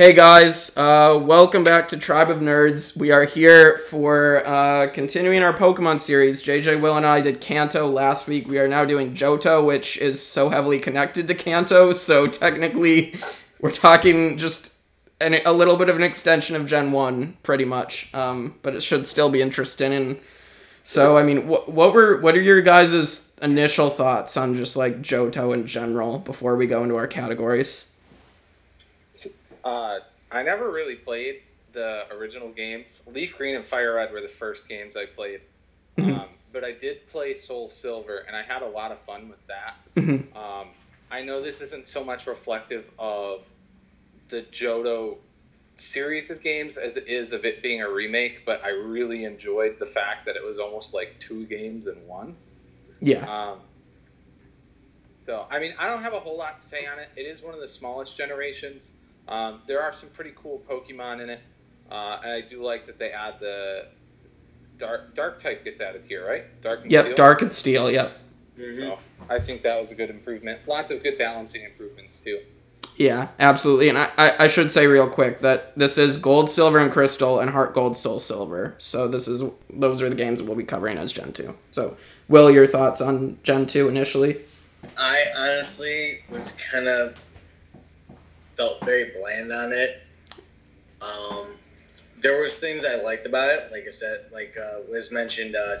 Hey guys, uh, welcome back to Tribe of Nerds. We are here for uh, continuing our Pokemon series. JJ, Will, and I did Kanto last week. We are now doing Johto, which is so heavily connected to Kanto, so technically we're talking just an, a little bit of an extension of Gen 1, pretty much. Um, but it should still be interesting. And so, I mean, wh- what were what are your guys' initial thoughts on just like Johto in general before we go into our categories? Uh, I never really played the original games. Leaf Green and Fire Red were the first games I played. Um, but I did play Soul Silver, and I had a lot of fun with that. Um, I know this isn't so much reflective of the Johto series of games as it is of it being a remake, but I really enjoyed the fact that it was almost like two games in one. Yeah. Um, so, I mean, I don't have a whole lot to say on it. It is one of the smallest generations. Um, there are some pretty cool Pokemon in it. Uh, and I do like that they add the dark dark type gets added here, right? Dark and Yep, Steel. Dark and Steel, yep. So I think that was a good improvement. Lots of good balancing improvements too. Yeah, absolutely. And I, I, I should say real quick that this is Gold, Silver, and Crystal, and Heart Gold, Soul Silver. So this is those are the games we'll be covering as Gen two. So, Will, your thoughts on Gen two initially? I honestly was kind of felt very bland on it. Um, there was things I liked about it, like I said, like uh, Liz mentioned, uh,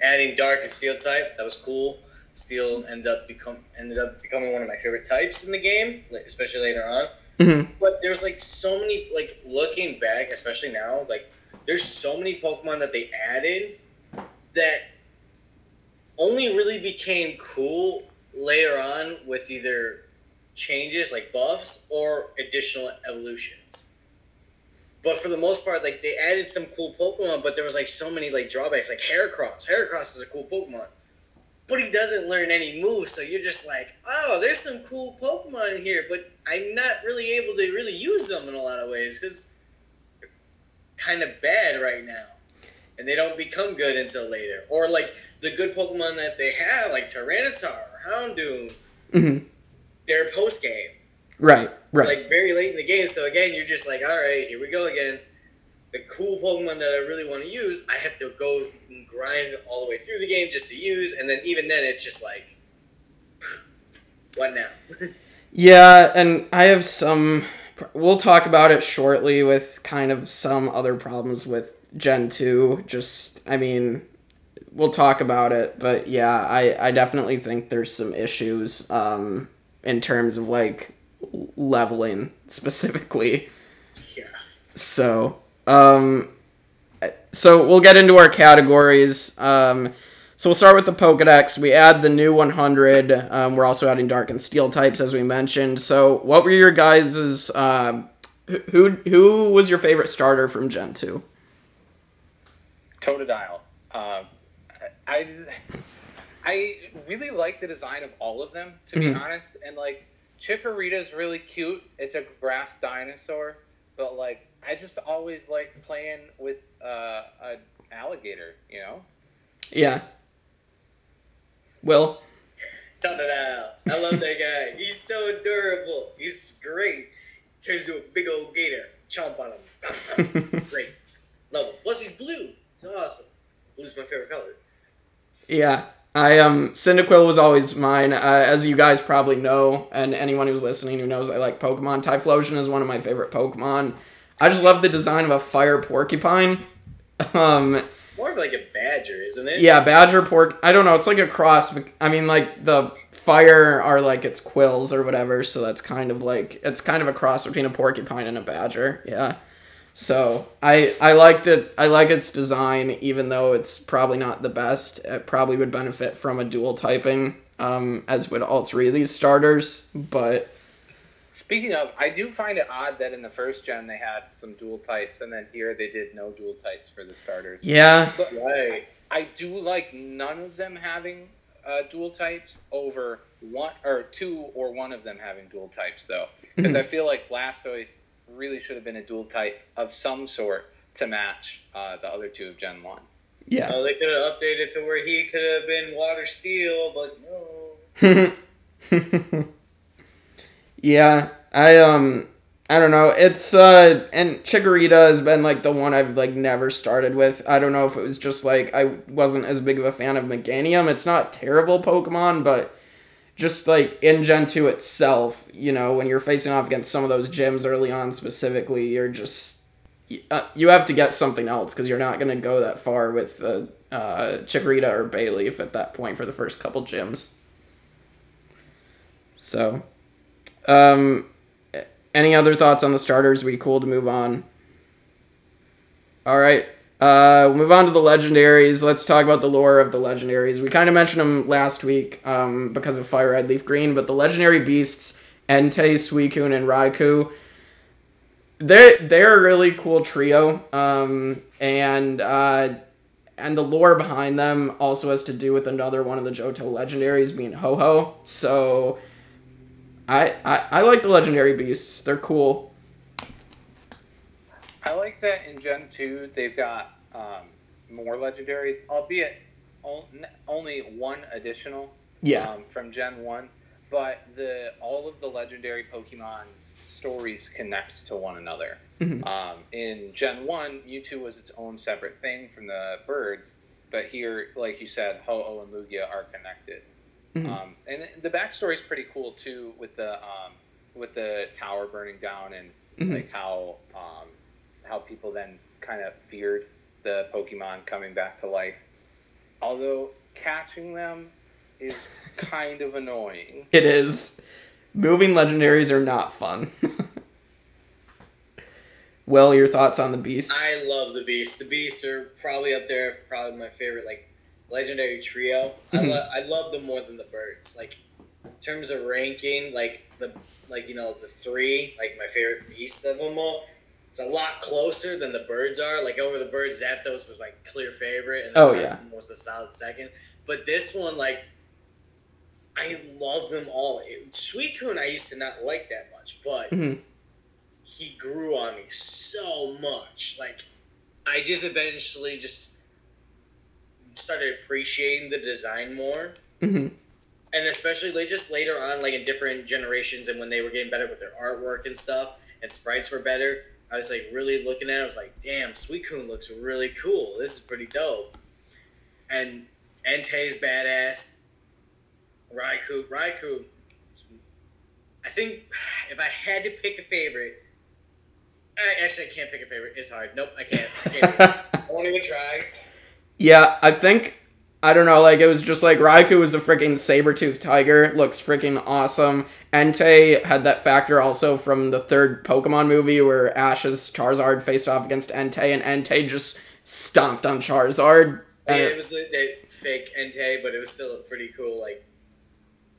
adding dark and steel type. That was cool. Steel ended up become ended up becoming one of my favorite types in the game, especially later on. Mm-hmm. But there's like so many like looking back, especially now, like there's so many Pokemon that they added that only really became cool later on with either changes like buffs or additional evolutions. But for the most part, like they added some cool Pokemon, but there was like so many like drawbacks, like Heracross. Heracross is a cool Pokemon, but he doesn't learn any moves, so you're just like, oh, there's some cool Pokemon in here, but I'm not really able to really use them in a lot of ways because kind of bad right now, and they don't become good until later. Or like the good Pokemon that they have, like Tyranitar Houndoom, Mm-hmm. They're post game Right, right. like very late in the game. So again, you're just like, all right, here we go again. The cool Pokemon that I really want to use, I have to go and grind all the way through the game just to use, and then even then, it's just like, what now? Yeah, and I have some. We'll talk about it shortly with kind of some other problems with Gen 2. Just, I mean, we'll talk about it, but yeah, I, I definitely think there's some issues um, in terms of like leveling specifically. yeah. So, um, so we'll get into our categories. Um, so we'll start with the Pokedex. We add the new 100. Um, we're also adding Dark and Steel types, as we mentioned. So, what were your guys's? Uh, who who was your favorite starter from Gen 2? Totodile. Um, I I really like the design of all of them, to be Mhm. honest. And like Chikorita is really cute. It's a grass dinosaur, but like I just always like playing with uh, an alligator. You know. Yeah. Will. Totodile. I love that guy. He's so adorable. He's great. Turns into a big old gator. Chomp on him. great. Love him. Plus, he's blue. He's awesome. Blue's my favorite color. Yeah, I um Cyndaquil was always mine. Uh, as you guys probably know, and anyone who's listening who knows, I like Pokemon. Typhlosion is one of my favorite Pokemon. I just love the design of a fire porcupine. Um, More of like a badger, isn't it? yeah, badger pork. I don't know. It's like a cross. I mean, like the fire are like its quills or whatever. So that's kind of like it's kind of a cross between a porcupine and a badger. Yeah. So I I liked it. I like its design, even though it's probably not the best. It probably would benefit from a dual typing, um, as would all three of these starters. But Speaking of, I do find it odd that in the first gen they had some dual types, and then here they did no dual types for the starters. yeah, But Right. I do like none of them having uh, dual types over one or two or one of them having dual types though, because I feel like Blastoise really should have been a dual type of some sort to match uh, the other two of Gen One. yeah. Oh, they could have updated to where he could have been water steel, but no. yeah, I um I don't know. It's uh and Chikorita has been like the one I've like never started with. I don't know if it was just like I wasn't as big of a fan of Meganium. It's not terrible Pokemon, but just like in Gen 2 itself, you know, when you're facing off against some of those gyms early on specifically, you're just uh, you have to get something else because you're not going to go that far with uh, uh, Chikorita or Bayleef at that point for the first couple gyms. So, um, any other thoughts on the starters? We cool to move on. All right. Uh, we'll move on to the legendaries. Let's talk about the lore of the legendaries. We kind of mentioned them last week um, because of Fire Red Leaf Green, but the legendary beasts, Entei, Suicune, and Raikou, they're, they're a really cool trio. Um, and uh, and the lore behind them also has to do with another one of the Johto legendaries being Ho-Oh. So I, I, I like the legendary beasts. They're cool. I like that in Gen 2 they've got um, more legendaries, albeit only one additional yeah. um, from Gen 1. But the all of the legendary Pokemon's stories connect to one another. Mm-hmm. Um, in Gen 1, Mewtwo was its own separate thing from the birds, but here, like you said, Ho-Oh and Lugia are connected. Mhm. Um, and the backstory is pretty cool too, with the um, with the tower burning down and Mhm. like how um, how people then kind of feared the Pokemon coming back to life. Although catching them is kind of annoying. It is. Moving legendaries are not fun. well, your thoughts on the beasts? I love the Beasts. The Beasts are probably up there, probably my favorite like legendary trio. I, Mhm. lo- I love them more than the birds. Like in terms of ranking, like the like you know the three, like my favorite beasts of them all. It's a lot closer than the birds are. Like over the birds, Zapdos was my clear favorite, and Oh, yeah. was a solid second. But this one, like, I love them all. It, Suicune, I used to not like that much, but Mhm. he grew on me so much. Like, I just eventually just started appreciating the design more. Mhm. And especially like just later on, like in different generations, and when they were getting better with their artwork and stuff, and sprites were better, I was like really looking at. it. I was like, "Damn, Suicune looks really cool. This is pretty dope." And Entei's badass. Raikou, Raikou. I think if I had to pick a favorite, I, actually I can't pick a favorite. It's hard. Nope, I can't. I, can't. I won't even try. yeah, I think I don't know, like it was just like Raikou was a freaking saber-toothed tiger, looks freaking awesome. Entei had that factor also from the third Pokemon movie where Ash's Charizard faced off against Entei and Entei just stomped on Charizard. Yeah, it was like fake Entei, but it was still a pretty cool like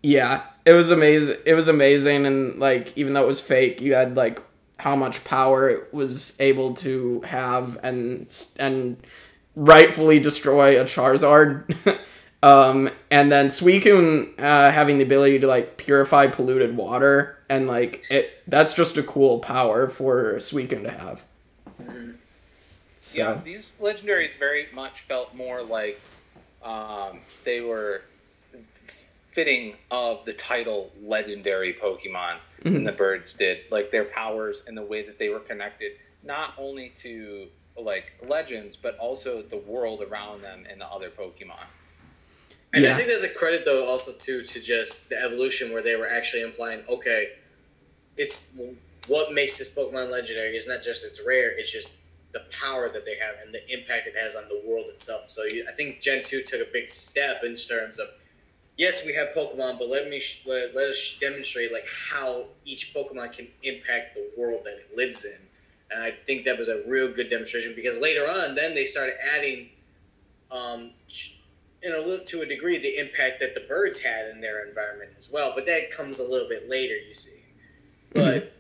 Yeah, it was amazing. It was amazing, and like even though it was fake, you had like how much power it was able to have, and and rightfully destroy a Charizard. um, and then Suicune uh, having the ability to like purify polluted water, and like it that's just a cool power for Suicune to have. So Yeah, these legendaries very much felt more like um, they were fitting of the title legendary Pokemon than the birds did. Like their powers and the way that they were connected, not only to like legends, but also the world around them and the other Pokemon. And Yeah. I think that's a credit though also too to just the evolution where they were actually implying, okay, it's what makes this Pokemon legendary is not just it's rare, it's just the power that they have and the impact it has on the world itself. So you, I think Gen two took a big step in terms of yes, we have Pokemon, but let me sh- let, let us demonstrate like how each Pokemon can impact the world that it lives in. And I think that was a real good demonstration because later on, then they started adding, um, in a little to a degree, the impact that the birds had in their environment as well. But that comes a little bit later, you see. But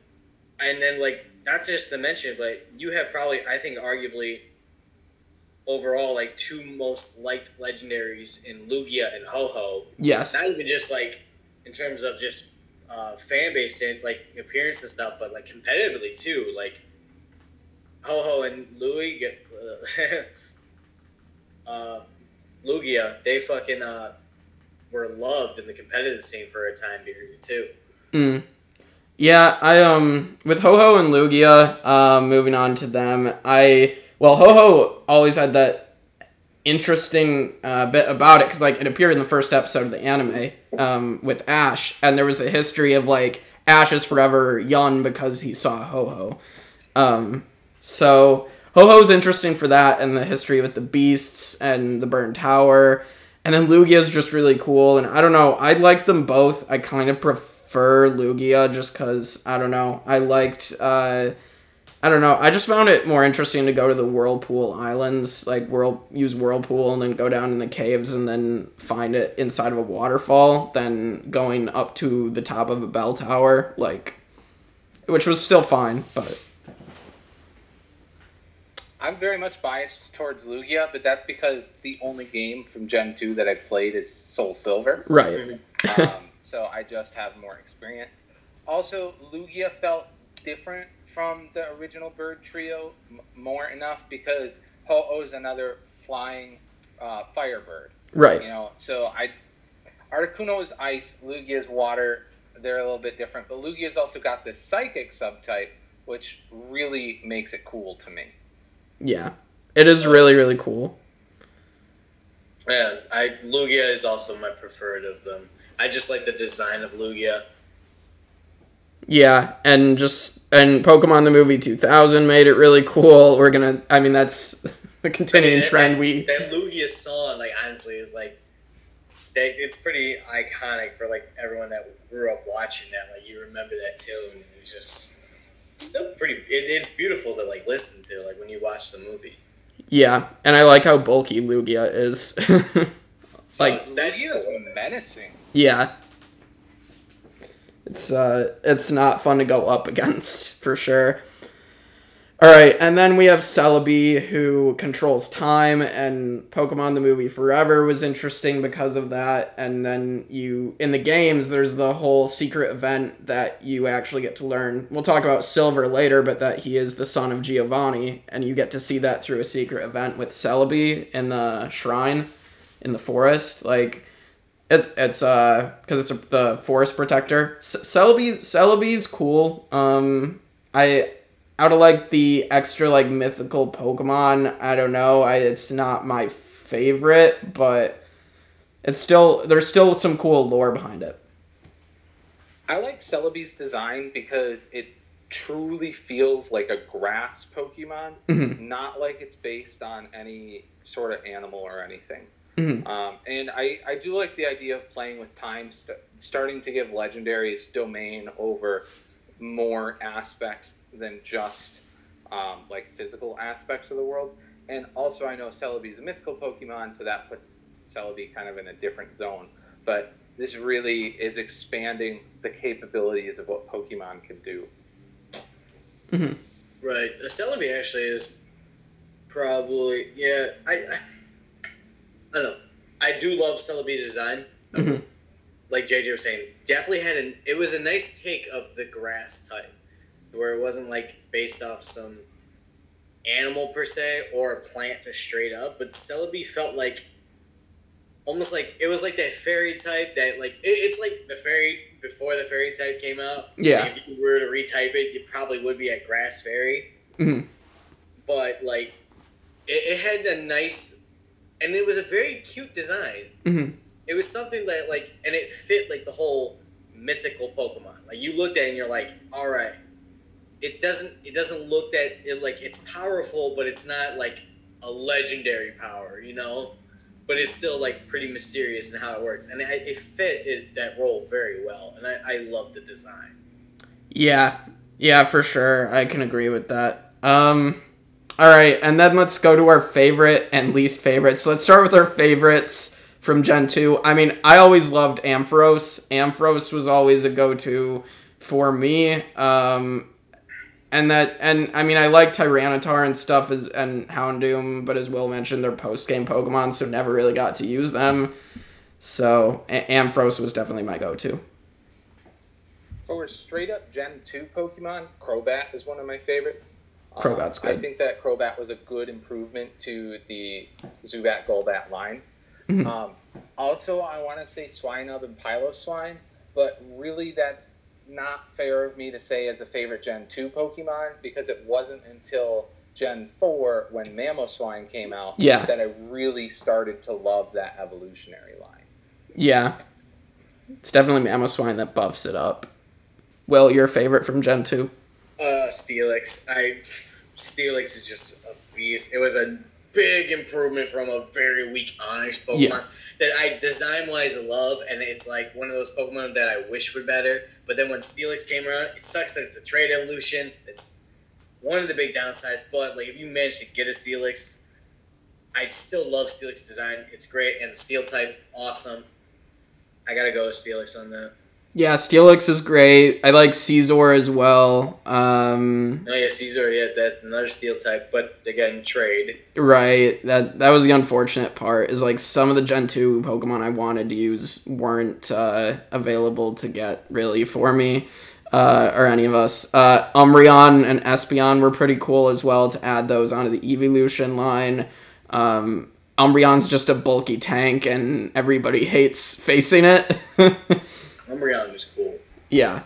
and then like not just to mention, but you have probably I think arguably overall like two most liked legendaries in Lugia and Ho-Oh yes, not even just like in terms of just uh, fan base and like appearance and stuff, but like competitively too. Like Ho-Oh and uh, uh, Lugia, they fucking uh, were loved in the competitive scene for a time period too. Mm. Yeah, I um with Ho-Oh and Lugia, um moving on to them, I well Ho-Oh always had that interesting uh, bit about it because like it appeared in the first episode of the anime um with Ash, and there was the history of like Ash is forever young because he saw Ho-Oh. Um, so Ho-Oh's interesting for that and the history with the beasts and the burned tower. And then Lugia's just really cool. And I don't know, I like them both. I kind of prefer Lugia just because, I don't know, I liked, uh, I don't know, I just found it more interesting to go to the Whirlpool Islands, like whirl, use Whirlpool and then go down in the caves and then find it inside of a waterfall than going up to the top of a bell tower, like, which was still fine, but I'm very much biased towards Lugia, but that's because the only game from Gen 2 that I've played is Soul Silver. Right. um, so I just have more experience. Also, Lugia felt different from the original Bird Trio m- more enough because Ho-Oh is another flying uh, firebird. Right. You know, so I Articuno is ice, Lugia is water. They're a little bit different, but Lugia's also got this psychic subtype, which really makes it cool to me. Yeah. It is really, really cool. Yeah, I Lugia is also my preferred of them. I just like the design of Lugia. Yeah, and just and Pokemon the movie 2000 made it really cool. We're gonna, I mean, that's the continuing that- trend. that, We that Lugia song, like honestly, is like that. It's pretty iconic for like everyone that grew up watching that. Like you remember that tune. It was just still pretty. It, it's beautiful to like listen to, like when you watch the movie. yeah, and I like how bulky Lugia is. like, That's Lugia's menacing. yeah, it's uh, it's not fun to go up against for sure. All right, and then we have Celebi who controls time, and Pokemon the movie Forever was interesting because of that. And then you in the games, there's the whole secret event that you actually get to learn. We'll talk about Silver later, but that he is the son of Giovanni, and you get to see that through a secret event with Celebi in the shrine in the forest. Like it's it's uh because it's a, the forest protector. C- Celebi Celebi's cool. Um, I out of like the extra like mythical Pokemon, I don't know. I it's not my favorite, but it's still there's still some cool lore behind it. I like Celebi's design because it truly feels like a grass Pokemon, Mhm. not like it's based on any sort of animal or anything. Mhm. Um, and I, I do like the idea of playing with time, st- starting to give legendaries domain over more aspects than just um, like physical aspects of the world. And also, I know Celebi is a mythical Pokemon, so that puts Celebi kind of in a different zone. But this really is expanding the capabilities of what Pokemon can do. Right. The Celebi actually is probably yeah. I I, I don't know. I do love Celebi's design. Mhm. Like JJ was saying, definitely had an. It was a nice take of the grass type, where it wasn't like based off some animal per se or a plant just straight up. But Celebi felt like almost like it was like that fairy type that like it, it's like the fairy before the fairy type came out. Yeah. Like, if you were to retype it, you probably would be at grass fairy Mhm. but like it, it had a nice and it was a very cute design Mhm. It was something that like and it fit like the whole mythical pokemon. Like you looked at it and you're like all right. It doesn't it doesn't look that it like it's powerful but it's not like a legendary power you know? But it's still like pretty mysterious in how it works. And it, it fit it, that role very well and I, I love the design. Yeah, yeah, for sure. I can agree with that. Um, all right, and then let's go to our favorite and least favorite. So let's start with our favorites from Gen 2. I mean, I always loved Ampharos. Ampharos was always a go-to for me. Um, and that, and I mean, I like Tyranitar and stuff, as, and Houndoom, but as Will mentioned, they're post-game Pokemon, so never really got to use them. So A- Ampharos was definitely my go-to. For straight up Gen 2 Pokemon, Crobat is one of my favorites. Um, Crobat's I think that Crobat was a good improvement to the Zubat Golbat line. Mhm. Um, also, I want to say Swinub and Piloswine, but really that's not fair of me to say as a favorite Gen 2 Pokemon because it wasn't until Gen 4 when Mamoswine came out Yeah. that I really started to love that evolutionary line. Yeah. It's definitely Mamoswine that buffs it up. Well, your favorite from Gen 2? Uh, Steelix. I Steelix is just a beast. It was a big improvement from a very weak Onix Pokemon Yeah. that I design wise love, and it's like one of those Pokemon that I wish were better. But then when Steelix came around, it sucks that it's a trade evolution. It's one of the big downsides. But like if you manage to get a Steelix, I still love Steelix design. It's great, and the Steel type, awesome. I gotta go with Steelix on that. Yeah, Steelix is great. I like Scizor as well. Um, Oh yeah, Scizor, yeah, that another Steel type, but again, trade. right. That that was the unfortunate part. Is like some of the Gen 2 Pokemon I wanted to use weren't uh, available to get really for me. Uh, or any of us. Uh, Umbreon and Espeon were pretty cool as well to add those onto the Evolution line. Um, Umbreon's just a bulky tank, and everybody hates facing it. Umbreon was cool. yeah,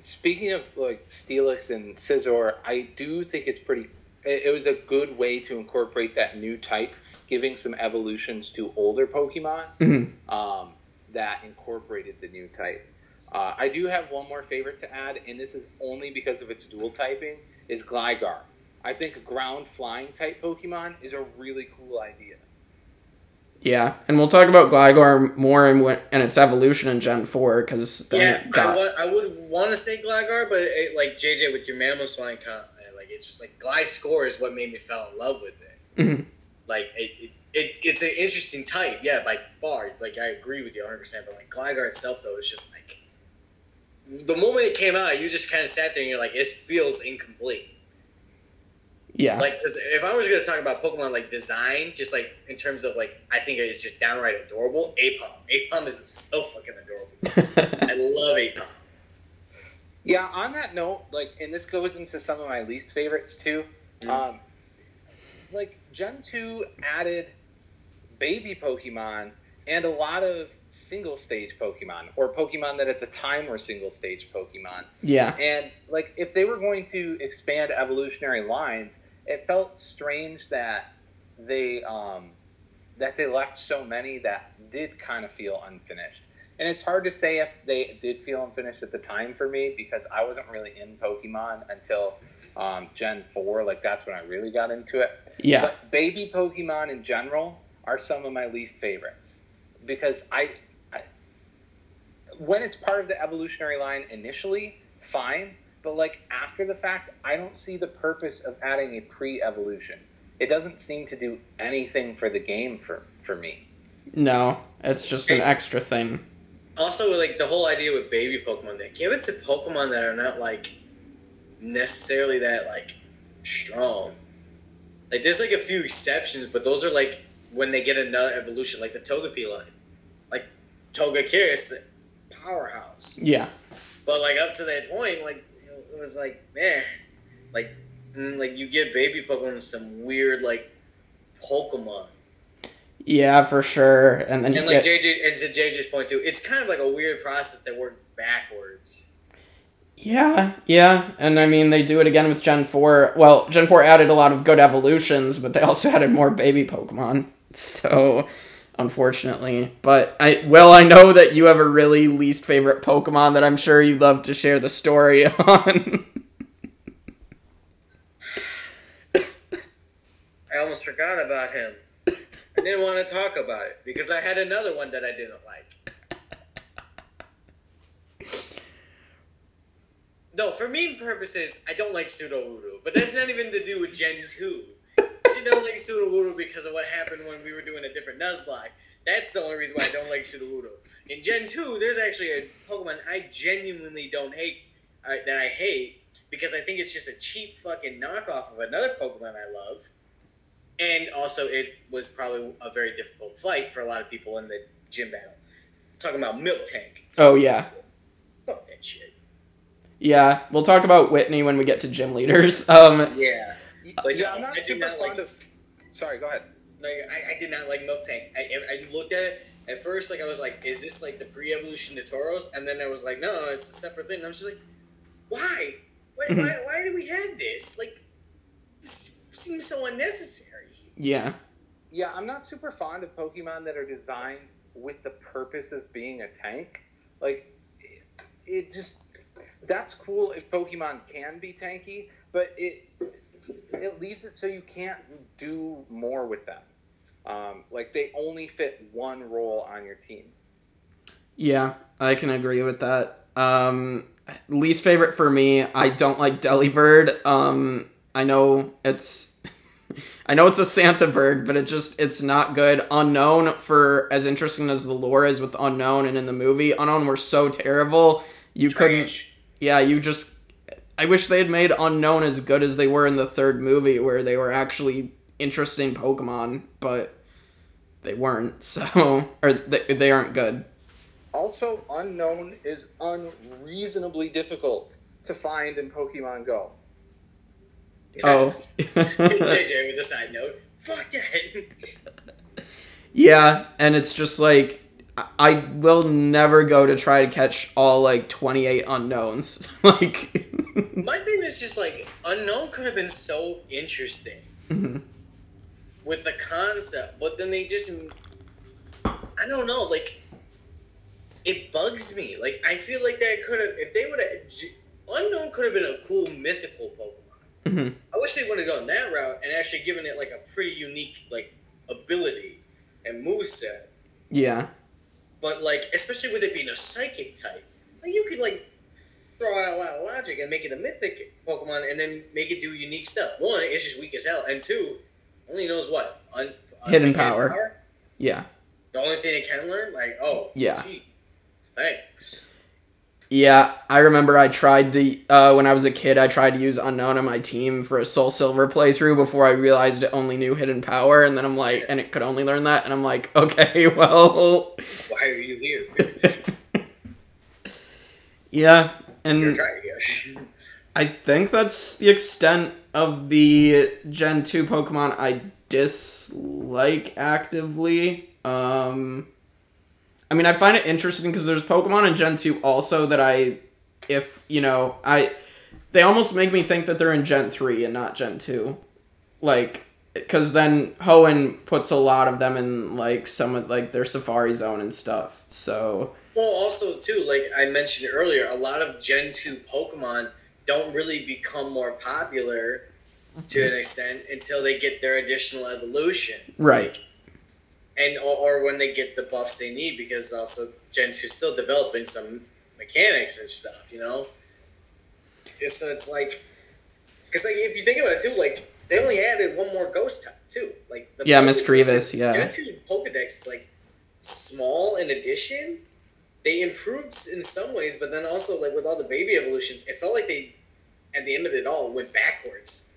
Speaking of like Steelix and Scizor, I do think it's pretty. It, it was a good way to incorporate that new type, giving some evolutions to older Pokemon Mhm. um, that incorporated the new type. Uh, I do have one more favorite to add, and this is only because of its dual typing. Is Gligar. I think ground flying type Pokemon is a really cool idea. Yeah, and we'll talk about Gligar more and in its evolution in Gen 4 because Yeah, it I, wa- I would want to say Gligar, but it, like JJ with your Mamoswine, con- like it's just like Gliscor is what made me fall in love with it. Mhm. Like it, it, it, it's an interesting type, yeah, by far. Like I agree with you 100. percent But like Gligar itself, though, is just like the moment it came out, you just kind of sat there and you're like, it feels incomplete. Yeah, Like, because if I was going to talk about Pokemon like design, just like in terms of like, I think it's just downright adorable. Aipom, Aipom is so fucking adorable. I love Aipom. Yeah, on that note, like, and this goes into some of my least favorites too. Mm. Um, like, Gen 2 added baby Pokemon and a lot of single stage Pokemon, or Pokemon that at the time were single stage Pokemon. yeah, And, like, if they were going to expand evolutionary lines, it felt strange that they, um, that they left so many that did kind of feel unfinished. And it's hard to say if they did feel unfinished at the time for me because I wasn't really in Pokemon until um, Gen 4. Like, that's when I really got into it. yeah, But baby Pokemon in general are some of my least favorites because I, I when it's part of the evolutionary line initially, fine, but like after the fact, I don't see the purpose of adding a pre-evolution. It doesn't seem to do anything for the game for for me. no, it's just an extra thing. Also, like the whole idea with baby Pokemon, they give it to Pokemon that are not like necessarily that like strong. Like there's like a few exceptions, but those are like when they get another evolution, like the Togepi line, like Togekiss, powerhouse. Yeah, But like up to that point, like it was like man, like and then, like you give baby Pokemon some weird like Pokemon. yeah, for sure. And then you And like get, JJ, and to JJ's point too, it's kind of like a weird process that worked backwards. yeah, yeah, and I mean they do it again with Gen Four. Well, Gen Four added a lot of good evolutions, but they also added more baby Pokemon. So, unfortunately, but I well I know that you have a really least favorite Pokemon that I'm sure you'd love to share the story on. I almost forgot about him. I didn't want to talk about it because I had another one that I didn't like. No, for meme purposes, I don't like Sudowoodo, but that's not even to do with Gen 2. I don't like Sudowoodo because of what happened when we were doing a different Nuzlocke. That's the only reason why I don't like Sudowoodo. In Gen 2, there's actually a Pokemon I genuinely don't hate, uh, that I hate, because I think it's just a cheap fucking knockoff of another Pokemon I love. And also, it was probably a very difficult fight for a lot of people in the gym battle. talking about Miltank. oh yeah, Fuck that shit. yeah. We'll talk about Whitney when we get to gym leaders. Um, Yeah. But yeah, no, I'm not I super not fond like- of. Sorry, go ahead. Like, I, I did not like Miltank. I, I looked at it at first, like I was like, is this like the pre-evolution to Tauros? And then I was like, no, it's a separate thing. And I was just like, why? Why, Mhm. why, why do we have this? Like, this seems so unnecessary. Yeah. Yeah, I'm not super fond of Pokemon that are designed with the purpose of being a tank. Like, it, it just that's cool if Pokemon can be tanky, but it it leaves it so you can't do more with them. Um, like they only fit one role on your team. Yeah, I can agree with that. Um, least favorite for me, I don't like Delibird. Um, I know it's, I know it's a Santa bird, but it just it's not good. Unown for as interesting as the lore is with Unown and in the movie, Unown were so terrible. You couldn't. Yeah, you just. I wish they had made Unown as good as they were in the third movie, where they were actually interesting Pokemon, but they weren't. So, or they, they aren't good. Also, Unown is unreasonably difficult to find in Pokemon Go. Oh. JJ with a side note. Fuck that. yeah, and it's just like I- I will never go to try to catch all like 28 Unowns. like My thing is just like Unown could have been so interesting Mhm. with the concept, but then they just I don't know, like it bugs me. Like I feel like that could have if they would have Unown could have been a cool mythical Pokemon. Mhm. I wish they would have gone that route and actually given it like a pretty unique like ability and moveset. yeah. But like, especially with it being a psychic type, like you could like throw out a lot of logic and make it a mythic Pokemon, and then make it do unique stuff. One, it's just weak as hell, and two, only knows what Un- Hidden like, power. Yeah. The only thing it can learn, like, oh, Yeah. gee, thanks. Yeah, I remember I tried to uh, when I was a kid. I tried to use Unown on my team for a Soul Silver playthrough before I realized it only knew hidden power, and then I'm like, and it could only learn that, and I'm like, okay, well, Why are you here? yeah, and I think that's the extent of the Gen 2 Pokemon I dislike actively. Um, I mean, I find it interesting because there's Pokemon in Gen 2 also that I, if, you know, I, they almost make me think that they're in Gen 3 and not Gen 2. Like, because then Hoenn puts a lot of them in, like, some of, like, their Safari Zone and stuff. So, Well, also too, like I mentioned earlier, a lot of Gen two Pokemon don't really become more popular to an mm-hmm. extent until they get their additional evolutions, Right. Like, and or, or when they get the buffs they need, because also Gen two still developing some mechanics and stuff, you know. And so it's like, because like if you think about it too, like they only added one more Ghost type too, like the Yeah, Misdreavus, yeah. Gen two Pokedex is like small in addition. They improved in some ways, but then also like with all the baby evolutions, it felt like they, at the end of it all, went backwards.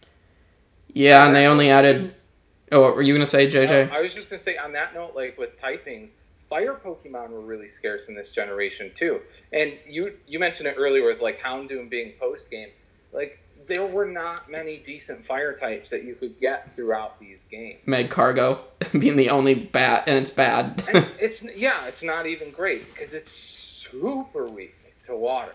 yeah, and they only added. Oh, what were you going to say, JJ? Uh, I was just gonna say on that note, like with typings, fire Pokemon were really scarce in this generation too. And you you mentioned it earlier with like Houndoom being post game. Like there were not many decent fire types that you could get throughout these games. Magcargo being the only bat, and it's bad. And it's yeah, it's not even great because it's super weak to water.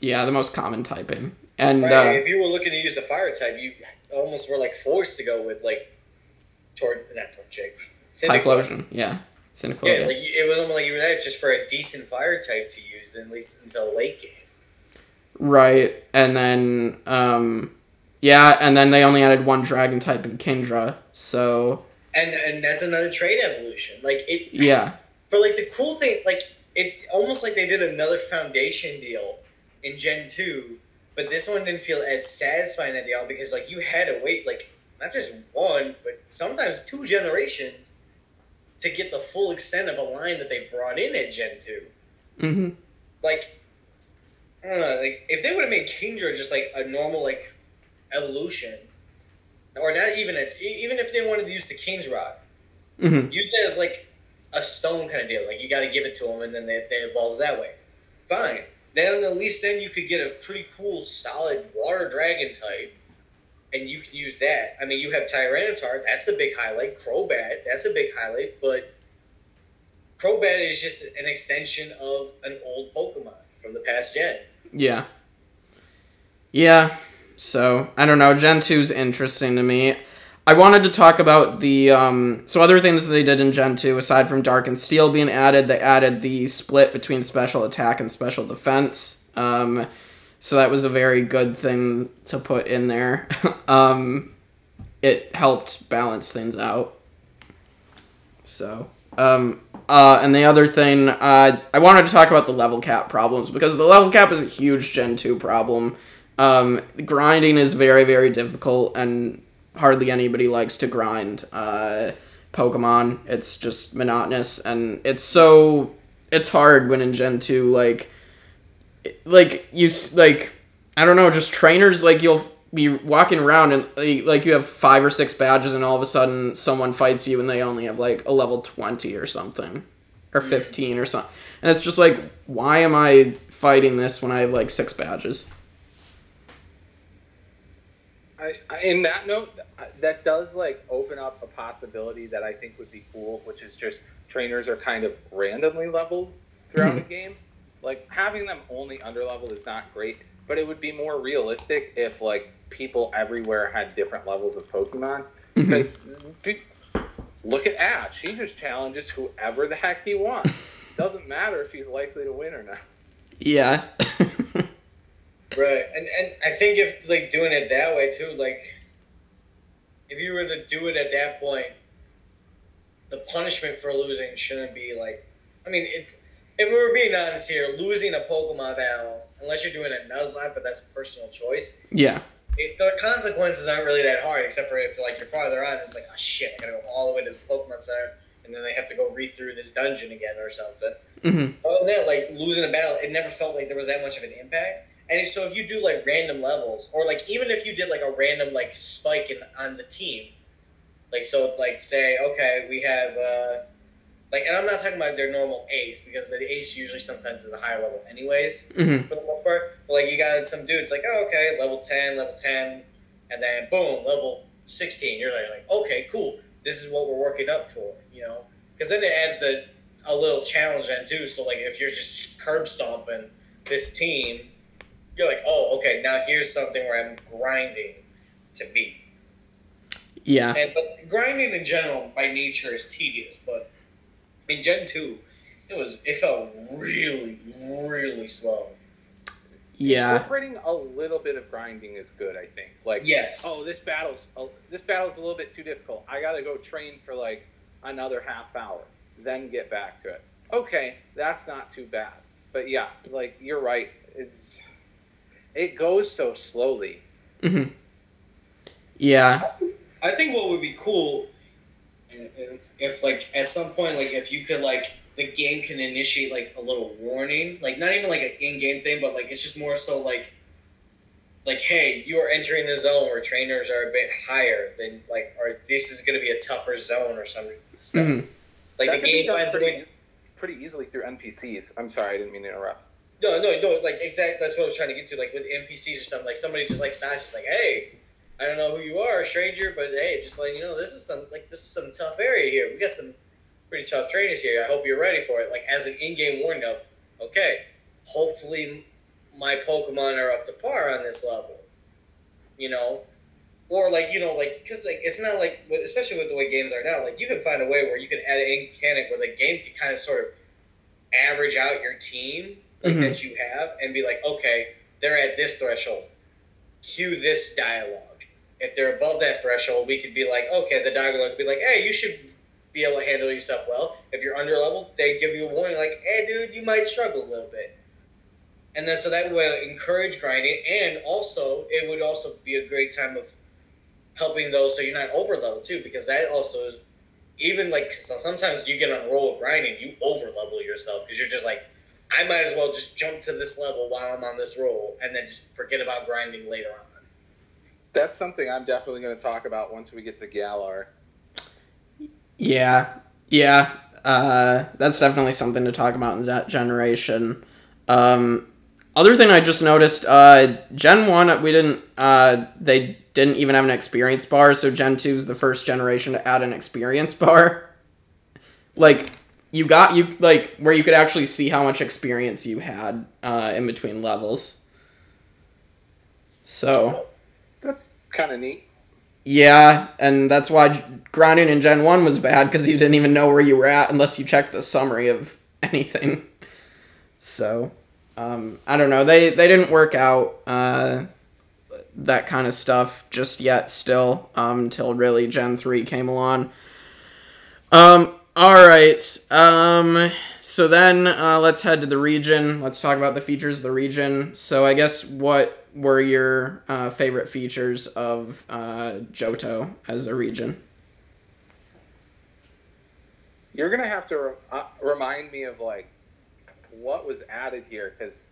yeah, the most common typing. And Right? uh, if you were looking to use a fire type, you almost were like forced to go with like, toward not Torchic, Typhlosion, yeah. Cyndaquil, Yeah, yeah. like it was almost like you were there just for a decent fire type to use, at least until late game. Right, and then, um, yeah, and then they only added one dragon type in Kingdra, so, And and that's another trade evolution. Like it, yeah. for like the cool thing, like it almost like they did another foundation deal in Gen two, but this one didn't feel as satisfying at the end because like you had to wait like not just one, but sometimes two generations to get the full extent of a line that they brought in at Gen two. hmm Like I don't know, like if they would have made Kingdra just like a normal like evolution, or not even a, even if they wanted to use the King's Rock, hmm use it as like a stone kind of deal. Like you got to give it to them, and then they, they evolves that way. Fine. Then at least then you could get a pretty cool, solid water dragon type, and you can use that. I mean, you have Tyranitar. That's a big highlight. Crobat. That's a big highlight. But Crobat is just an extension of an old Pokemon from the past gen. Yeah. Yeah. So I don't know. Gen 2's interesting to me. I wanted to talk about the um, so other things that they did in Gen 2 aside from Dark and Steel being added. They added the split between special attack and special defense. Um, so that was a very good thing to put in there. um, it helped balance things out. So, um, uh, and the other thing, uh, I wanted to talk about the level cap problems because the level cap is a huge Gen 2 problem. Um, grinding is very, very difficult, and hardly anybody likes to grind uh, Pokemon. It's just monotonous, and it's so. It's hard when in Gen 2, like. Like, you. Like, I don't know, just trainers, like, you'll be walking around and like you have five or six badges and all of a sudden someone fights you and they only have like a level 20 or something. Or 15 or something and it's just like why am i fighting this when i have like six badges? I, I, in that note that does like open up a possibility that i think would be cool which is just trainers are kind of randomly leveled throughout the game. Like having them only under leveled is not great but it would be more realistic if like people everywhere had different levels of Pokemon. Mm-hmm. Because pe- look at Ash, he just challenges whoever the heck he wants. Doesn't matter if he's likely to win or not. yeah Right, and and I think if like doing it that way too, like if you were to do it at that point, the punishment for losing shouldn't be like. I mean, it, if we were being honest here, losing a Pokemon battle, unless you're doing a Nuzlocke, but that's a personal choice. yeah It, the consequences aren't really that hard, except for if like you're farther on, it's like, oh shit, I gotta go all the way to the Pokemon Center, and then they have to go read through this dungeon again or something. hmm Other than that, like losing a battle, it never felt like there was that much of an impact. And so if you do like random levels, or like even if you did like a random like spike in on the team, like so like say okay we have uh like and I'm not talking about their normal ace because the ace usually sometimes is a higher level anyways hmm for the most part. But like you got some dudes like oh okay level ten, level ten, and then boom level sixteen. You're like, like okay cool, this is what we're working up for, you know? Because then it adds the a little challenge then too. So like if you're just curb stomping this team, you're like oh okay now here's something where I'm grinding to beat. yeah And but grinding in general by nature is tedious, but in Gen two, it was it felt really really slow. yeah Incorporating a little bit of grinding is good, I think. Like, Yes. oh, this battle's oh, this battle's a little bit too difficult. I gotta go train for like another half hour, then get back to it. Okay, that's not too bad. But yeah, like you're right. It's it goes so slowly. hmm yeah I think what would be cool, and- and if like at some point, like if you could like the game can initiate like a little warning, like not even like an in-game thing, but like it's just more so like, like hey, you are entering a zone where trainers are a bit higher than like, or this is going to be a tougher zone or some stuff. Mhm. Like That the game finds a pretty, way. pretty easily through NPCs. I'm sorry, I didn't mean to interrupt. No, no, no. Like exactly. That's what I was trying to get to. Like with NPCs or something. Like somebody just like stops, just like, hey, I don't know who you are, a stranger, but hey, just like you know, this is some like this is some tough area here. We got some pretty tough trainers here. I hope you're ready for it. Like as an in-game warning of, okay, hopefully my Pokemon are up to par on this level. You know, or like you know, like because like it's not like especially with the way games are now. Like you can find a way where you can add an mechanic where the game can kind of sort of average out your team like Mhm. that you have and be like, okay, they're at this threshold. Cue this dialogue. If they're above that threshold, we could be like, okay, the dialogue would be like, hey, you should be able to handle yourself well. If you're under level, they give you a warning like, hey, dude, you might struggle a little bit. And then so that will encourage grinding, and also it would also be a great time of helping those so you're not over level too, because that also is even like sometimes you get on a roll of grinding, you over level yourself because you're just like, I might as well just jump to this level while I'm on this roll, and then just forget about grinding later on. That's something I'm definitely going to talk about once we get to Galar. Yeah, yeah. Uh, that's definitely something to talk about in that generation. Um, other thing I just noticed, uh, Gen One, we didn't. Uh, they didn't even have an experience bar, so Gen Two is the first generation to add an experience bar. Like, you got you like where you could actually see how much experience you had uh, in between levels. So That's kind of neat. yeah, and that's why grinding in Gen One was bad because you didn't even know where you were at unless you checked the summary of anything. So um, I don't know. They they didn't work out uh, that kind of stuff just yet. Still, um, until really Gen Three came along. Um. All right. Um. So then, uh, let's head to the region. Let's talk about the features of the region. So I guess what were your uh, favorite features of uh, Johto as a region? You're gonna have to re- uh, remind me of like what was added here because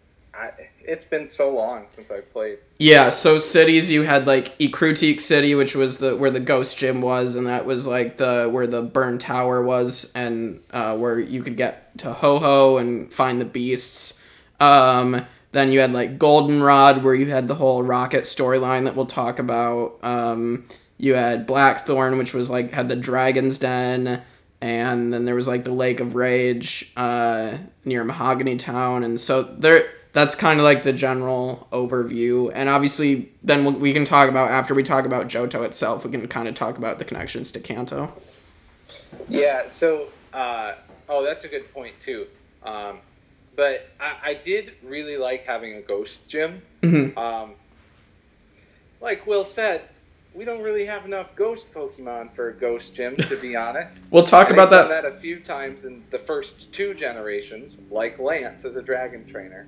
it's been so long since I played. Yeah, so cities you had like Ecruteak City, which was the where the ghost gym was, and that was like the where the burn tower was, and uh, where you could get to Ho-Oh and find the beasts. Um, then you had like Goldenrod, where you had the whole rocket storyline that we'll talk about. Um, you had Blackthorn, which was like had the Dragon's Den, and then there was like the Lake of Rage uh, near Mahogany Town, and so there. That's kind of like the general overview, and obviously, then we'll, we can talk about after we talk about Johto itself. We can kind of talk about the connections to Kanto. Yeah. So, uh, oh, that's a good point too. Um, but I, I did really like having a ghost gym. Mhm. Um, like Will said, we don't really have enough ghost Pokemon for a ghost gym, to be honest. We'll talk about that. that a few times in the first two generations, like Lance as a dragon trainer.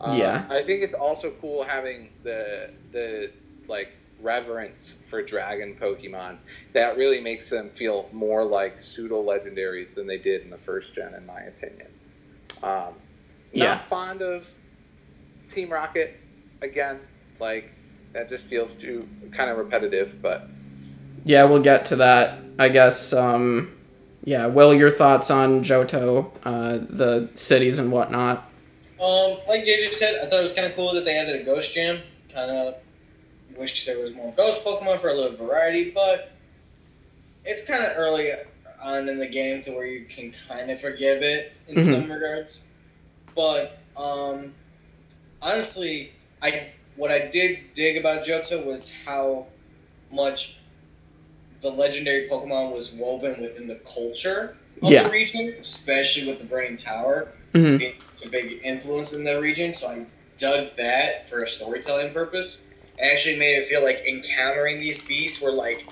Um, Yeah. I think it's also cool having the the like reverence for dragon Pokemon. That really makes them feel more like pseudo legendaries than they did in the first gen, in my opinion. Um, Yeah. Not fond of Team Rocket again. Like that just feels too kind of repetitive, but Yeah, we'll get to that. I guess. Um, yeah, Will, your thoughts on Johto, uh, the cities and whatnot? Um, like JJ said, I thought it was kind of cool that they added a ghost gym. Kind of wish there was more ghost Pokemon for a little variety, but it's kind of early on in the game to where you can kind of forgive it in Mhm. some regards. But um, honestly, I what I did dig about Johto was how much the legendary Pokemon was woven within the culture of Yeah. the region, especially with the Brain Tower hmm being a big influence in the region. So I dug that for a storytelling purpose. It actually made it feel like encountering these beasts were like,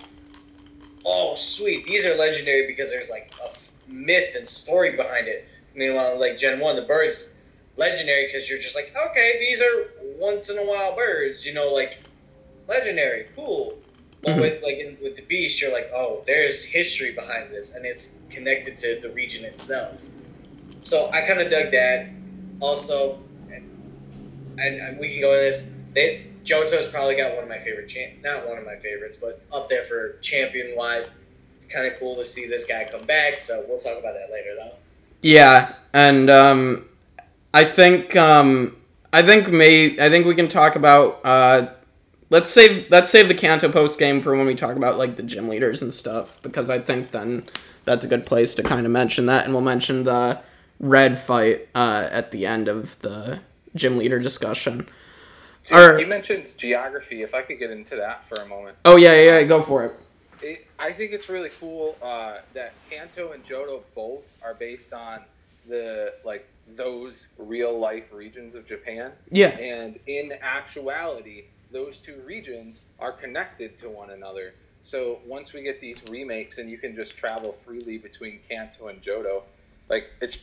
oh sweet, these are legendary because there's like a f- myth and story behind it. Meanwhile, like Gen One, the birds legendary because you're just like, okay, these are once in a while birds, you know, like legendary, cool. But Mhm. with like in, with the beast, you're like, oh, there's history behind this, and it's connected to the region itself. So I kind of dug that. Also, and, and we can go into this. They Johto's probably got one of my favorite champ, not one of my favorites, but up there for champion wise. It's kind of cool to see this guy come back. So we'll talk about that later, though. Yeah, and um, I think um, I think may I think we can talk about uh, let's save let's save the Kanto post game for when we talk about like the gym leaders and stuff because I think then that's a good place to kind of mention that, and we'll mention the red fight uh, at the end of the gym leader discussion. Or- you mentioned geography. If I could get into that for a moment. Oh yeah, yeah, yeah, go for it. it, I think it's really cool uh, that Kanto and Johto both are based on the like those real life regions of Japan, Yeah, and in actuality, those two regions are connected to one another. So once we get these remakes and you can just travel freely between Kanto and Johto, like it's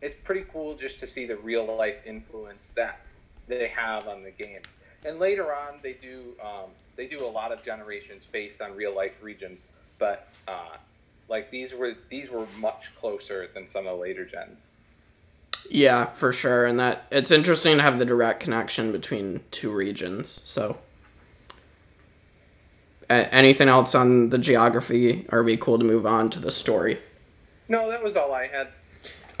it's pretty cool just to see the real life influence that they have on the games. And later on, they do um, they do a lot of generations based on real life regions, but uh, like these were these were much closer than some of the later gens. Yeah, for sure, and that it's interesting to have the direct connection between two regions. So. A- anything else on the geography? Are we cool to move on to the story? No, that was all I had.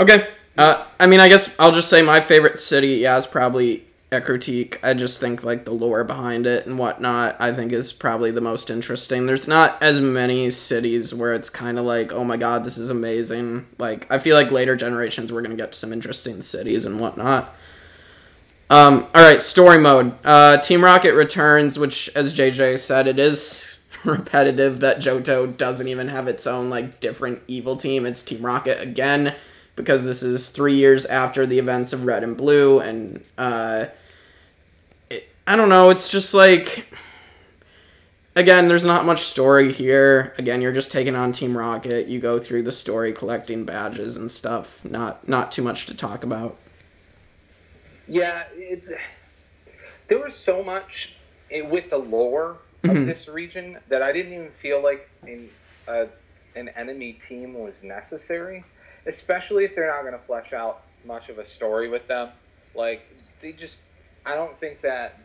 Okay. Uh, I mean, I guess I'll just say my favorite city, yeah, is probably Ecruteak. I just think like the lore behind it and whatnot. I think is probably the most interesting. There's not as many cities where it's kind of like, oh my god, this is amazing. Like I feel like later generations we're gonna get some interesting cities and whatnot. Um, all right, story mode. Uh, Team Rocket returns, which, as JJ said, it is repetitive that Johto doesn't even have its own like different evil team. It's Team Rocket again because this is three years after the events of Red and Blue, and uh, I don't know. It's just like again, there's not much story here. Again, you're just taking on Team Rocket. You go through the story, collecting badges and stuff. Not not too much to talk about. Yeah, it, there was so much with the lore of mm-hmm. this region that I didn't even feel like in, uh, an enemy team was necessary, especially if they're not going to flesh out much of a story with them. Like they just, I don't think that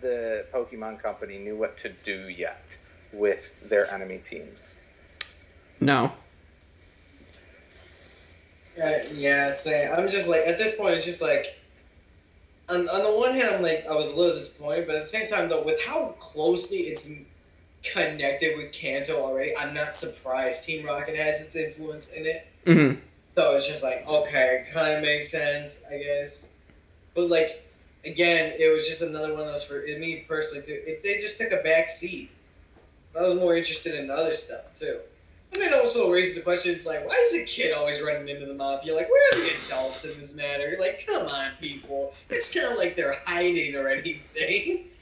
the Pokemon Company knew what to do yet with their enemy teams. No. Uh, yeah, same. I'm just like at this point, it's just like on, on the one hand, I'm like, I was a little disappointed, but at the same time, though, with how closely it's connected with Kanto already, I'm not surprised Team Rocket has its influence in it. Mm-hmm. So it's just like, okay, kind of makes sense, I guess. But like, again, it was just another one of those for me personally too. It, they just took a back seat. I was more interested in other stuff too. And it also raises the question: It's like, why is a kid always running into the mafia? Like, where are the adults in this matter? You're like, come on, people. It's kind of like they're hiding or anything.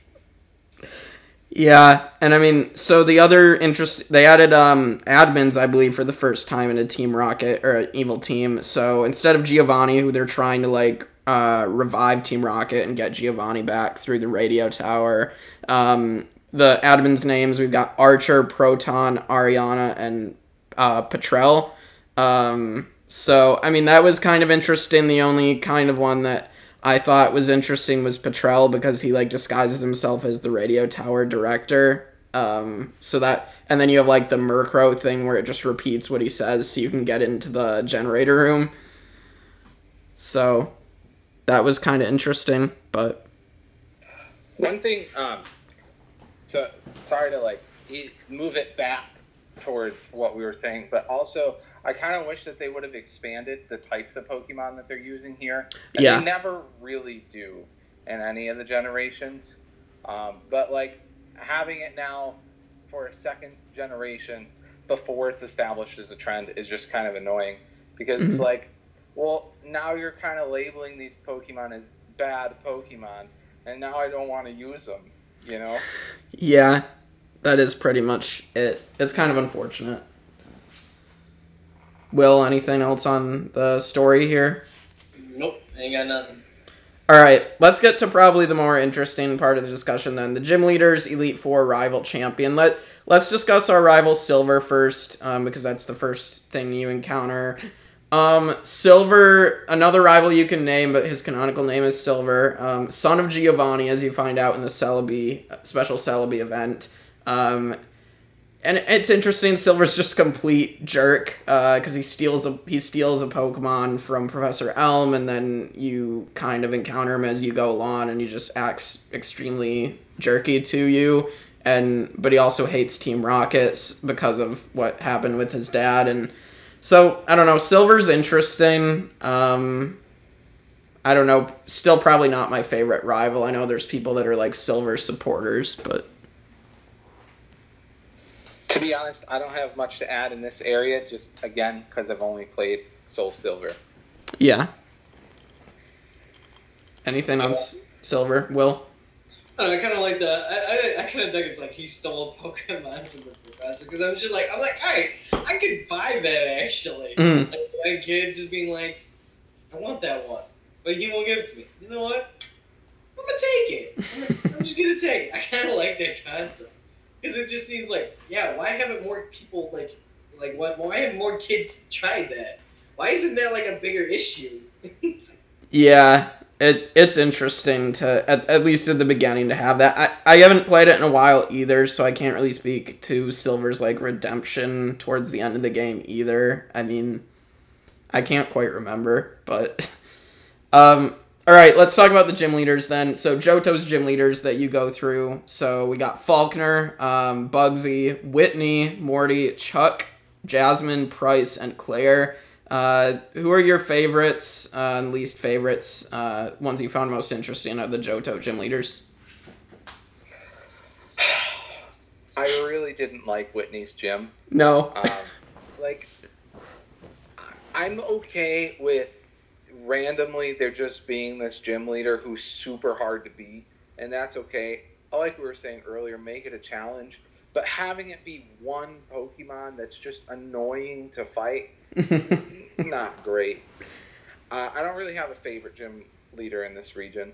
Yeah, and I mean, so the other interest they added um admins, I believe, for the first time in a Team Rocket or evil team. So instead of Giovanni, who they're trying to like uh, revive Team Rocket and get Giovanni back through the radio tower, um, the admins' names we've got Archer, Proton, Ariana, and uh, Petrel. Um, so I mean that was kind of interesting. The only kind of one that I thought was interesting was Petrel because he like disguises himself as the radio tower director. Um, so that and then you have like the Murkrow thing where it just repeats what he says so you can get into the generator room. So that was kind of interesting, but one thing um, so sorry to like move it back towards what we were saying, but also I kind of wish that they would have expanded the types of Pokemon that they're using here. And yeah. They never really do in any of the generations. Um, but like having it now for a second generation before it's established as a trend is just kind of annoying because mm-hmm. it's like, well, now you're kind of labeling these Pokemon as bad Pokemon, and now I don't want to use them you know? Yeah, that is pretty much it. It's kind of unfortunate. Will, anything else on the story here? Nope, ain't got nothing. All right, let's get to probably the more interesting part of the discussion then. The gym leaders, Elite Four rival champion. Let Let's discuss our rival Silver first, um, because that's the first thing you encounter. Um, Silver, another rival you can name, but his canonical name is Silver. Um, son of Giovanni, as you find out in the Celebi special Celebi event. Um, and it's interesting. Silver's just complete jerk because uh, he steals a he steals a Pokemon from Professor Elm, and then you kind of encounter him as you go along, and he just acts extremely jerky to you. And but he also hates Team Rockets because of what happened with his dad and so I don't know. Silver's interesting. Um, I don't know. Still probably not my favorite rival. I know there's people that are like Silver supporters, but to be honest, I don't have much to add in this area. Just again because I've only played Soul Silver. Yeah. Anything on Silver, Will? I, know, I kind of like the. I, I, I kind of think it's like he stole a Pokemon from the professor because I'm just like I'm like, all right, I could buy that actually. Mm. Like, a kid just being like, I want that one, but he won't give it to me. You know what? I'm gonna take it. I'm, I'm just gonna take it. I kind of like that concept because it just seems like, yeah, why haven't more people like, like what? Why haven't more kids tried that? Why isn't that like a bigger issue? yeah, it it's interesting to at, at least at the beginning to have that. I, I haven't played it in a while either, so I can't really speak to Silver's like redemption towards the end of the game either. I mean, I can't quite remember, but um All right, let's talk about the gym leaders then. So Johto's gym leaders that you go through. So we got Falkner, um, Bugsy, Whitney, Morty, Chuck, Jasmine, Pryce, and Claire. Uh, who are your favorites uh, and least favorites? Uh, ones you found most interesting of the Johto gym leaders? I really didn't like Whitney's gym. No. Um, like, I'm okay with randomly there just being this gym leader who's super hard to beat, and that's okay. Like we were saying earlier, make it a challenge, but having it be one Pokemon that's just annoying to fight, not great. Uh, I don't really have a favorite gym leader in this region.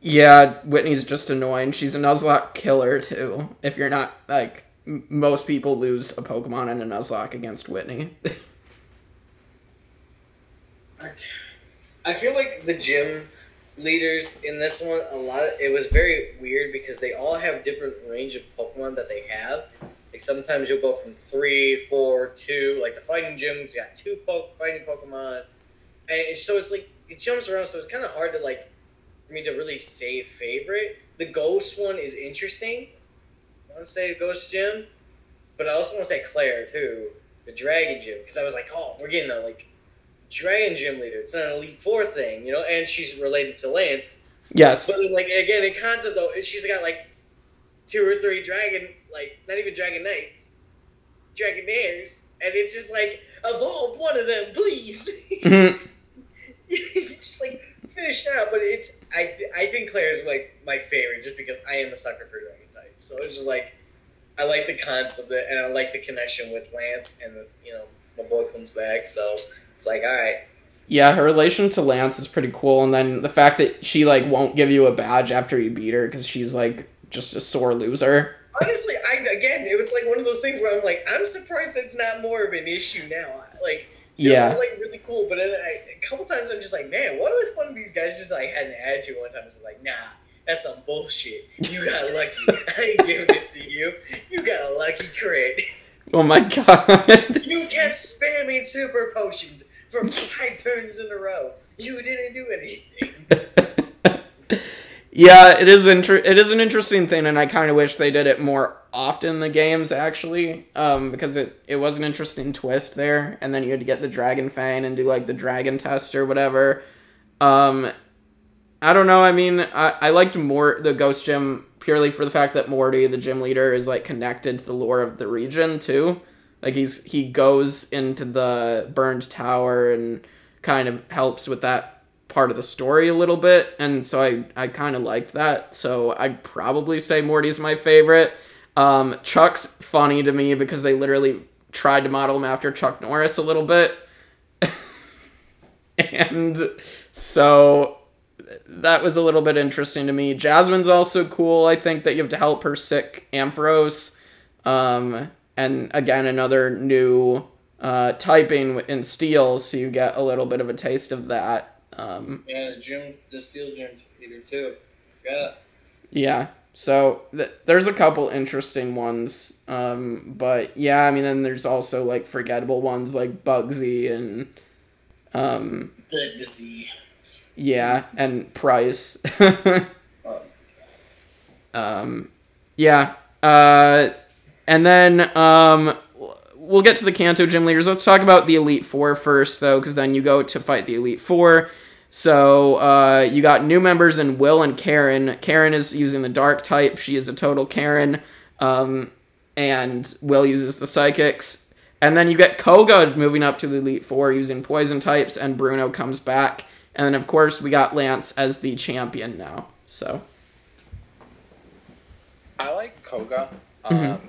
Yeah, Whitney's just annoying. She's a Nuzlocke killer too. If you're not like m- most people lose a Pokemon in a Nuzlocke against Whitney. I feel like the gym leaders in this one a lot of it was very weird because they all have different range of Pokemon that they have. Like sometimes you'll go from three, four, two. Like the fighting gym's got two po- fighting Pokemon, and so it's like it jumps around. So it's kind of hard to like for me to really say favorite. The Ghost one is interesting. I want to say Ghost Gym, but I also want to say Claire too, the Dragon Gym, because I was like, oh, we're getting a like Dragon Gym leader. It's not an Elite Four thing, you know, and she's related to Lance. yes. But like again, in concept though, she's got like two or three dragon, like not even dragon knights, Dragonairs, and it's just like evolve one of them, please. Mhm. it's just like finish it out. But it's I I think Claire's like my favorite just because I am a sucker for dragon type. So it's just like I like the concept of it, and I like the connection with Lance, and you know my boy comes back, so it's like all right. Yeah, her relation to Lance is pretty cool, and then the fact that she like won't give you a badge after you beat her because she's like just a sore loser. Honestly, I again, it was like one of those things where I'm like, I'm surprised it's not more of an issue now. Like, Yeah. all, like really cool, but I, a couple times I'm just like, man, what if one of these guys just like had an attitude one time? I was like, nah, that's some bullshit. You got lucky. I ain't giving it to you. You got a lucky crit. Oh my god. You kept spamming super potions for five turns in a row. You didn't do anything. yeah, it is inter- it is an interesting thing, and I kind of wish they did it more often in the games actually, um, because it it was an interesting twist there, and then you had to get the Dragon Fang and do like the Dragon Test or whatever. Um, I don't know. I mean, I, I liked more the Ghost Gym purely for the fact that Morty, the gym leader, is like connected to the lore of the region too. Like he's he goes into the burned tower and kind of helps with that part of the story a little bit, and so I I kind of liked that. So I'd probably say Morty's my favorite. Um, Chuck's funny to me because they literally tried to model him after Chuck Norris a little bit, and so that was a little bit interesting to me. Jasmine's also cool. I think that you have to help her sick Ampharos. Um, and again, another new uh, typing in steel, so you get a little bit of a taste of that. Um, Yeah, the gym, the steel gym leader too. Yeah. yeah, so th- there's a couple interesting ones. Um, but yeah, I mean, then there's also like forgettable ones like Bugsy and um, Legacy. Yeah, and Pryce. Oh. um, yeah. Uh, and then um, we'll get to the Kanto gym leaders. Let's talk about the Elite Four first, though, because then you go to fight the Elite Four. So uh, you got new members in Will and Karen. Karen is using the Dark type. She is a total Karen. Um, and Will uses the Psychics. And then you get Koga moving up to the Elite Four using Poison types, and Bruno comes back. And then, of course, we got Lance as the champion now. So, I like Koga. Um,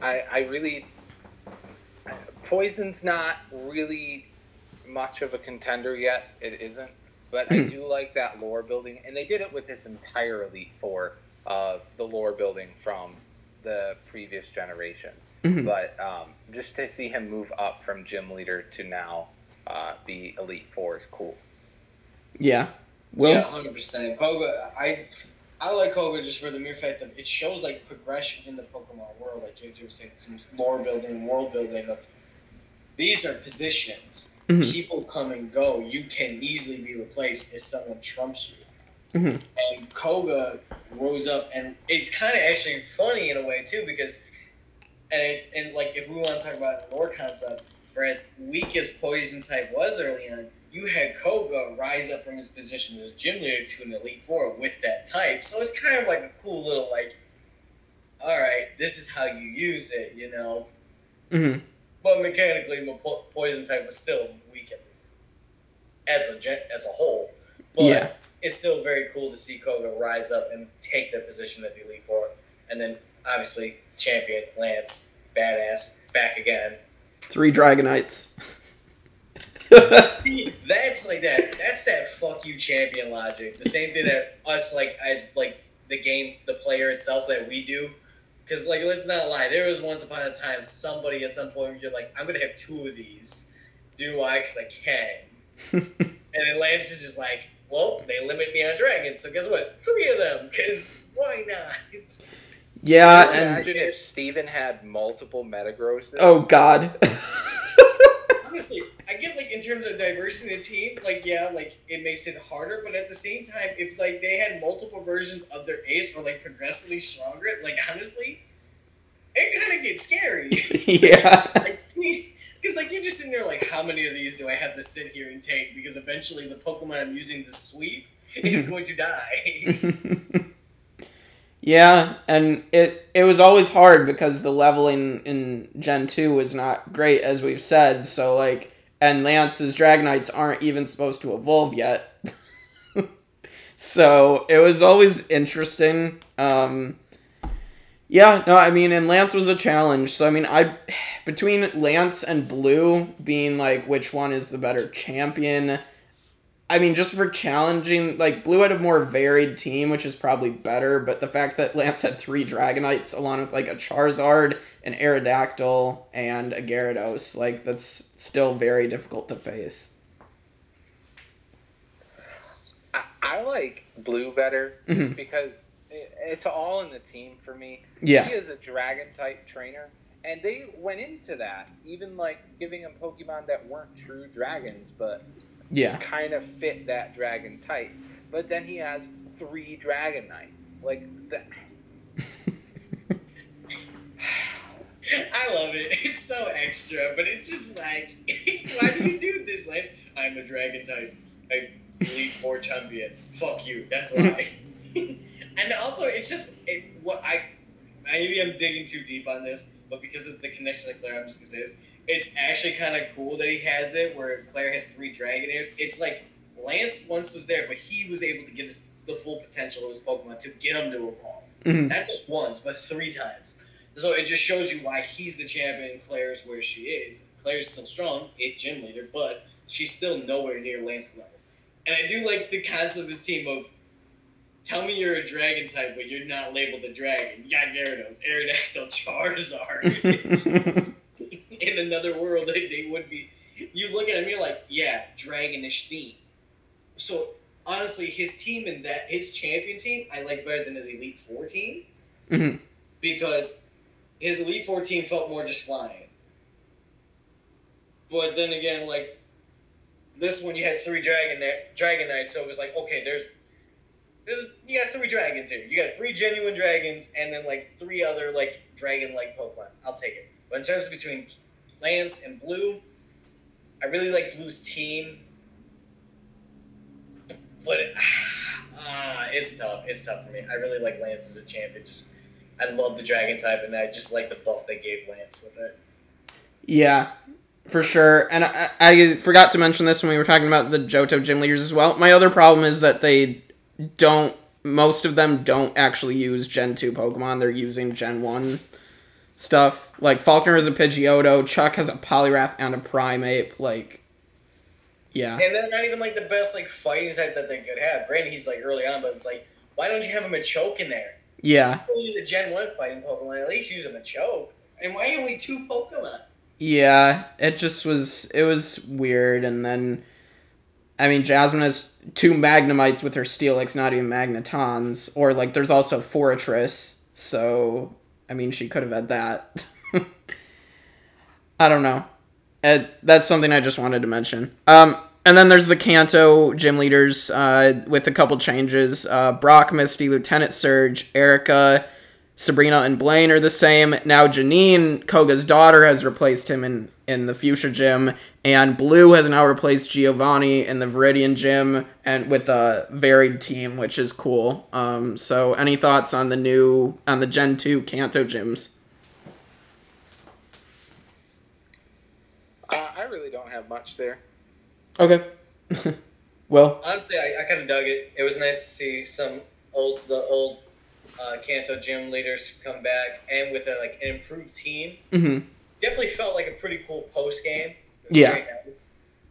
I I really Poison's not really much of a contender yet. It isn't, but I do like that lore building, and they did it with this entire Elite Four, uh, the lore building from the previous generation. But um, just to see him move up from gym leader to now uh, be Elite Four is cool. yeah. Will? yeah, hundred percent. Koga, I I like Koga just for the mere fact that it shows like progression in the Pokemon world, like JJ was saying, some lore building, world building of these are positions. Mm-hmm. people come and go. You can easily be replaced if someone trumps you. Mm-hmm. And Koga rose up, and it's kind of actually funny in a way too because, and it, and like if we want to talk about lore concept, for as weak as Poison type was early on, you had Koga rise up from his position as a gym leader to an Elite Four with that type. So it's kind of like a cool little like, all right, this is how you use it, you know. Mm-hmm. But mechanically, the po- Poison type was still weak the, as a gen- as a whole. But yeah. it's still very cool to see Koga rise up and take the position that the Elite Four, and then obviously champion Lance, badass, back again. Three Dragonites. See, that's like that. That's that fuck you champion logic. The same thing that us like as like the game, the player itself that we do. Because like let's not lie, there was once upon a time somebody at some point you're like, I'm gonna have two of these. Do I? Because I can. and then Lance is just like, well, they limit me on dragons, so guess what? Three of them. Because why not? Yeah, and imagine if Steven had multiple Metagrosses. Oh God. honestly, I get like in terms of diversity in the team, like yeah, like it makes it harder, but at the same time, if like they had multiple versions of their ace or like progressively stronger, like honestly, it kind of gets scary. yeah. like, because like you're just sitting there like, how many of these do I have to sit here and take? Because eventually the Pokemon I'm using to sweep is going to die. Yeah, and it it was always hard because the leveling in Gen 2 was not great as we've said, so like and Lance's Dragonites aren't even supposed to evolve yet. so it was always interesting. Um yeah, no, I mean, and Lance was a challenge. So I mean, I between Lance and Blue being like which one is the better champion, I mean, just for challenging, like Blue had a more varied team, which is probably better. But the fact that Lance had three Dragonites along with like a Charizard, an Aerodactyl, and a Gyarados, like that's still very difficult to face. I, I like Blue better mm-hmm. because it, it's all in the team for me. Yeah, he is a Dragon type trainer, and they went into that even like giving him Pokemon that weren't true dragons, but yeah, kind of fit that dragon type. But then he has three Dragonites. like that. I love it. It's so extra, but it's just like, why do you do this, Lance? I'm a dragon type. I lead four champion. Fuck you. That's why. and also, it's just it, what I. Maybe I'm digging too deep on this, but because of the connection to Claire, I'm just gonna say this it's actually kind of cool that he has it where Claire has three Dragonairs. It's like Lance once was there, but he was able to get his, the full potential of his Pokemon to get him to evolve. Mm-hmm. Not just once, but three times. So it just shows you why he's the champion and Claire's where she is. Claire's still strong, eighth gym leader, but she's still nowhere near Lance's level. And I do like the concept of his team of tell me you're a dragon type, but you're not labeled a dragon. You got Gyarados, Aerodactyl, Charizard. in another world they, they would be. You look at him, you're like, yeah, dragonish theme. So honestly, his team and that his champion team, I liked better than his Elite Four team mm-hmm. because his Elite Four team felt more just flying. But then again, like this one, you had three dragon Dragonites, so it was like, okay, there's there's you got three dragons here. You got three genuine dragons, and then like three other like dragon-like Pokemon. I'll take it. But in terms of between Lance and Blue, I really like Blue's team. But uh, it's tough. It's tough for me. I really like Lance as a champion. Just I love the dragon type, and I just like the buff they gave Lance with it. Yeah, for sure. And I, I forgot to mention this when we were talking about the Johto gym leaders as well. My other problem is that they don't. Most of them don't actually use Gen two Pokemon. They're using Gen one stuff. Like Falkner is a Pidgeotto, Chuck has a Poliwrath and a Primeape. Like, yeah. And they're not even like the best like fighting type that they could have. Granted, he's like early on, but it's like, why don't you have him a choke in there? Yeah. Use a Gen One fighting Pokemon. At least use him a choke. And why only two Pokemon? Yeah, it just was. It was weird, and then. I mean, Jasmine has two Magnemites with her Steelix, not even Magnetons. Or, like, there's also Forretress, so I mean, she could have had that. I don't know. uh, that's something I just wanted to mention. Um, and then there's the Kanto gym leaders uh, with a couple changes. Uh, Brock, Misty, Lieutenant Surge, Erika, Sabrina, and Blaine are the same. Now Janine, Koga's daughter, has replaced him in, in the Fuchsia gym, and Blue has now replaced Giovanni in the Viridian gym, and with a varied team, which is cool. Um, so, any thoughts on the new on the Gen two Kanto gyms? Uh, I really don't have much there. Okay. well, honestly, I, I kind of dug it. It was nice to see some old the old uh, Kanto gym leaders come back and with a, like an improved team. Mm-hmm. Definitely felt like a pretty cool post game. Yeah.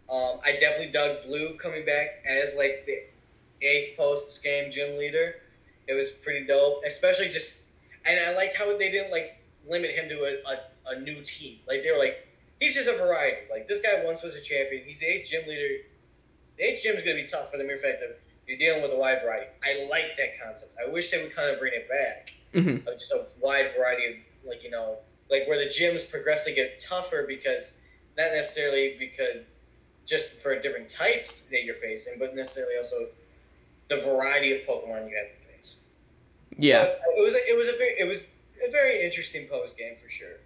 Um, I definitely dug Blue coming back as like the eighth post game gym leader. It was pretty dope, especially just, and I liked how they didn't like limit him to a, a, a new team. Like they were like, he's just a variety. Like this guy once was a champion. He's the eighth gym leader. The eighth gym is going to be tough for the mere fact that you're dealing with a wide variety. I like that concept. I wish they would kind of bring it back mm-hmm. of just a wide variety of like you know like where the gyms progressively get tougher because not necessarily because just for different types that you're facing, but necessarily also the variety of Pokemon you have to face. Yeah, but it was a, it was a very it was a very interesting post game for sure.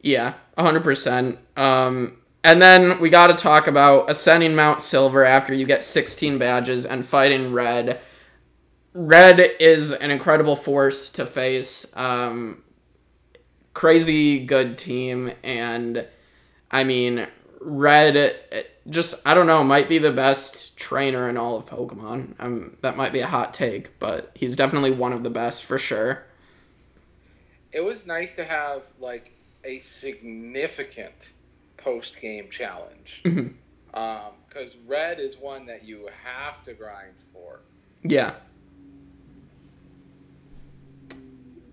Yeah, hundred percent. Um, and then we got to talk about ascending Mount Silver after you get 16 badges and fighting Red. Red is an incredible force to face. Um, crazy good team, and I mean, Red just I don't know might be the best trainer in all of Pokemon. Um, that might be a hot take, but he's definitely one of the best for sure. It was nice to have like a significant post game challenge. Because um, red is one that you have to grind for. Yeah.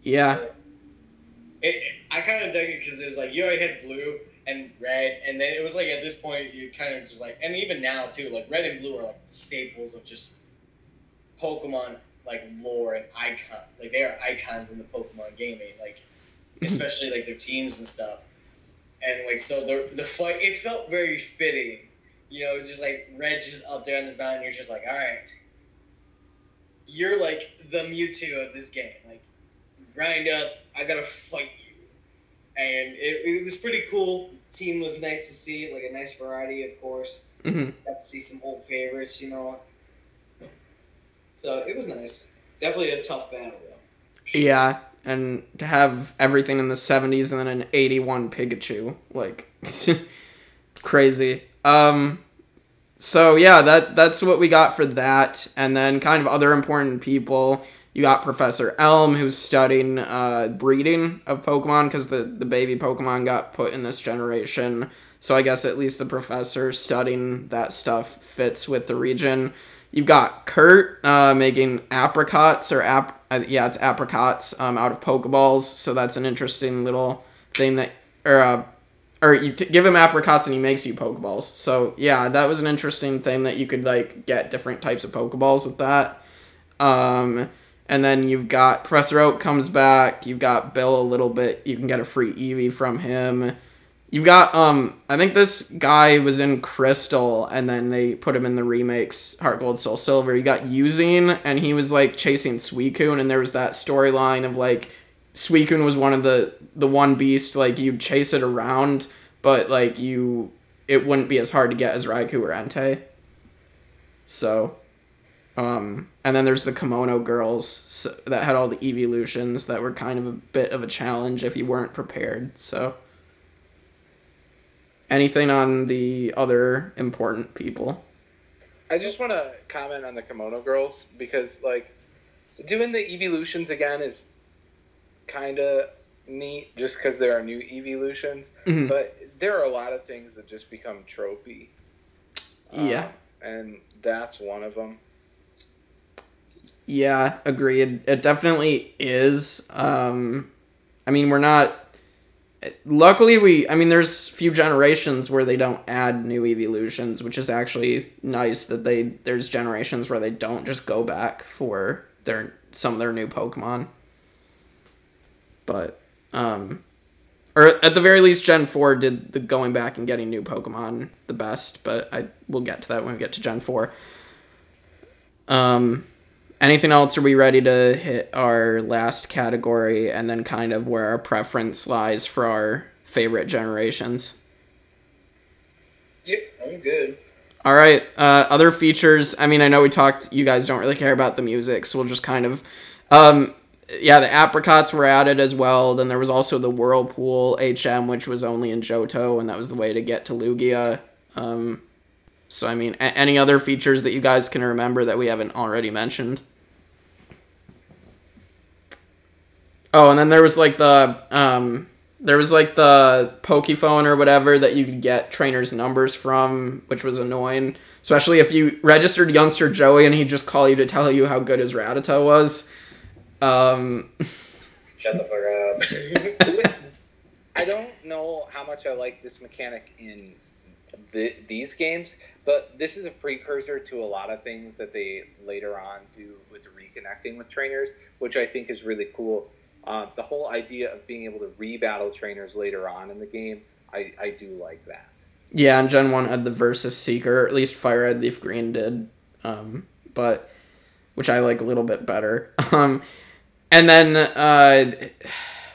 Yeah. It, it, I kind of dug it because it was like you already had blue and red, and then it was like at this point you kind of just like, and even now too, like red and blue are like staples of just Pokemon like lore and icon. Like they are icons in the Pokemon gaming, like especially like their teams and stuff and like so the the fight it felt very fitting, you know, just like Red just up there on this mountain. You're just like, all right, you're like the Mewtwo of this game. Like, grind up. I gotta fight you, and it, it was pretty cool. Team was nice to see, like a nice variety, of course. Mm-hmm. Got to see some old favorites, you know. So it was nice. Definitely a tough battle, though. Yeah, and to have everything in the 70s and then an 81 Pikachu like crazy um so yeah that that's what we got for that and then kind of other important people you got Professor Elm who's studying uh, breeding of Pokemon because the, the baby Pokemon got put in this generation. So I guess at least the professor studying that stuff fits with the region. You've got Kurt uh, making Apricorns or ap uh, yeah it's Apricorns um, out of Pokeballs. So that's an interesting little thing that or uh, or you t- give him Apricorns and he makes you Pokeballs. So yeah, that was an interesting thing that you could like get different types of Pokeballs with that. Um, and then you've got Professor Oak comes back. You've got Bill a little bit. You can get a free Eevee from him. You've got um I think this guy was in Crystal and then they put him in the remakes Heart Gold Soul Silver. You got Eusine and he was like chasing Suicune and there was that storyline of like Suicune was one of the the one beast like you'd chase it around but like you it wouldn't be as hard to get as Raikou or Entei. So um and then there's the Kimono girls that had all the evolutions that were kind of a bit of a challenge if you weren't prepared. So anything on the other important people? I just want to comment on the Kimono girls because like doing the evolutions again is kind of neat just because there are new evolutions, mm-hmm. but there are a lot of things that just become trophy. Yeah, um, and that's one of them. Yeah, agreed. It definitely is. Um, I mean, we're not luckily we i mean there's few generations where they don't add new evolutions which is actually nice that they there's generations where they don't just go back for their some of their new pokemon but um or at the very least, Gen Four did the going back and getting new Pokemon the best. But I will get to that when we get to Gen Four. Um, anything else? Are we ready to hit our last category and then kind of where our preference lies for our favorite generations? Yep, I'm good. All right. Uh, other features. I mean, I know we talked. You guys don't really care about the music, so we'll just kind of. Um, yeah, the Apricorns were added as well. Then there was also the whirlpool HM, which was only in Johto, and that was the way to get to Lugia. Um, so I mean, a- any other features that you guys can remember that we haven't already mentioned? Oh, and then there was like the um, there was like the Pokephone or whatever that you could get trainers' numbers from, which was annoying. Especially if you registered youngster Joey and he'd just call you to tell you how good his Rattata was. Um, Shut the fuck up. I don't know how much I like this mechanic in the, these games, but this is a precursor to a lot of things that they later on do with reconnecting with trainers, which I think is really cool. Uh, the whole idea of being able to rebattle trainers later on in the game, I, I do like that. yeah, and Gen 1 had the Versus Seeker, or at least Fire Red Leaf Green did. Um, but, which I like a little bit better. Um, and then, uh,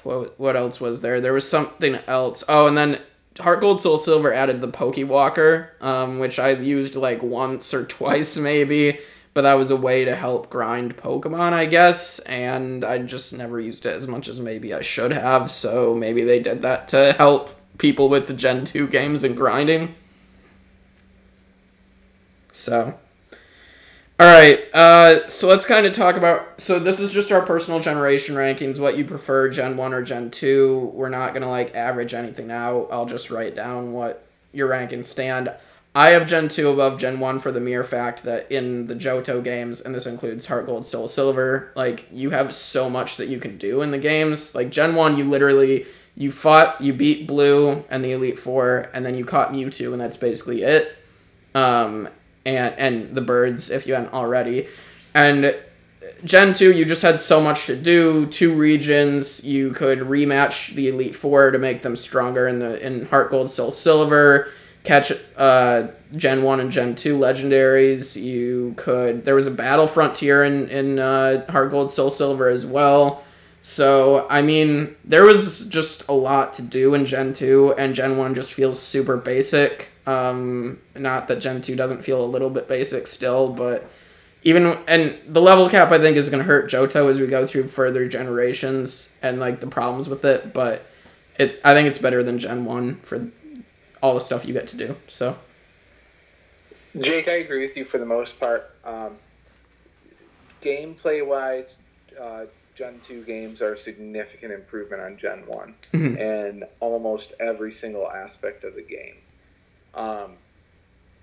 what, what else was there? There was something else. Oh, and then Heart Gold Soul Silver added the Pokewalker, um, which I used like once or twice maybe, but that was a way to help grind Pokemon, I guess, and I just never used it as much as maybe I should have, so maybe they did that to help people with the Gen 2 games and grinding. So. Alright, uh, so let's kind of talk about. So, this is just our personal generation rankings, what you prefer, Gen 1 or Gen 2. We're not going to, like, average anything out. I'll just write down what your rankings stand. I have Gen 2 above Gen 1 for the mere fact that in the Johto games, and this includes Heart Gold, Soul Silver, like, you have so much that you can do in the games. Like, Gen 1, you literally. You fought, you beat Blue and the Elite Four, and then you caught Mewtwo, and that's basically it. Um, and and the birds if you hadn't already. And Gen 2, you just had so much to do, two regions, you could rematch the Elite Four to make them stronger in the in Heart Gold Soul Silver, catch uh Gen 1 and Gen 2 legendaries. You could there was a battle frontier in, in uh Heart Gold Soul Silver as well. So, I mean, there was just a lot to do in Gen 2, and Gen 1 just feels super basic. Um, not that Gen 2 doesn't feel a little bit basic still, but even, and the level cap I think is going to hurt Johto as we go through further generations and like the problems with it, but it, I think it's better than Gen 1 for all the stuff you get to do, so. Jake, I agree with you for the most part. Um, gameplay wise, uh, Gen 2 games are a significant improvement on Gen one Mhm. and almost every single aspect of the game. Um,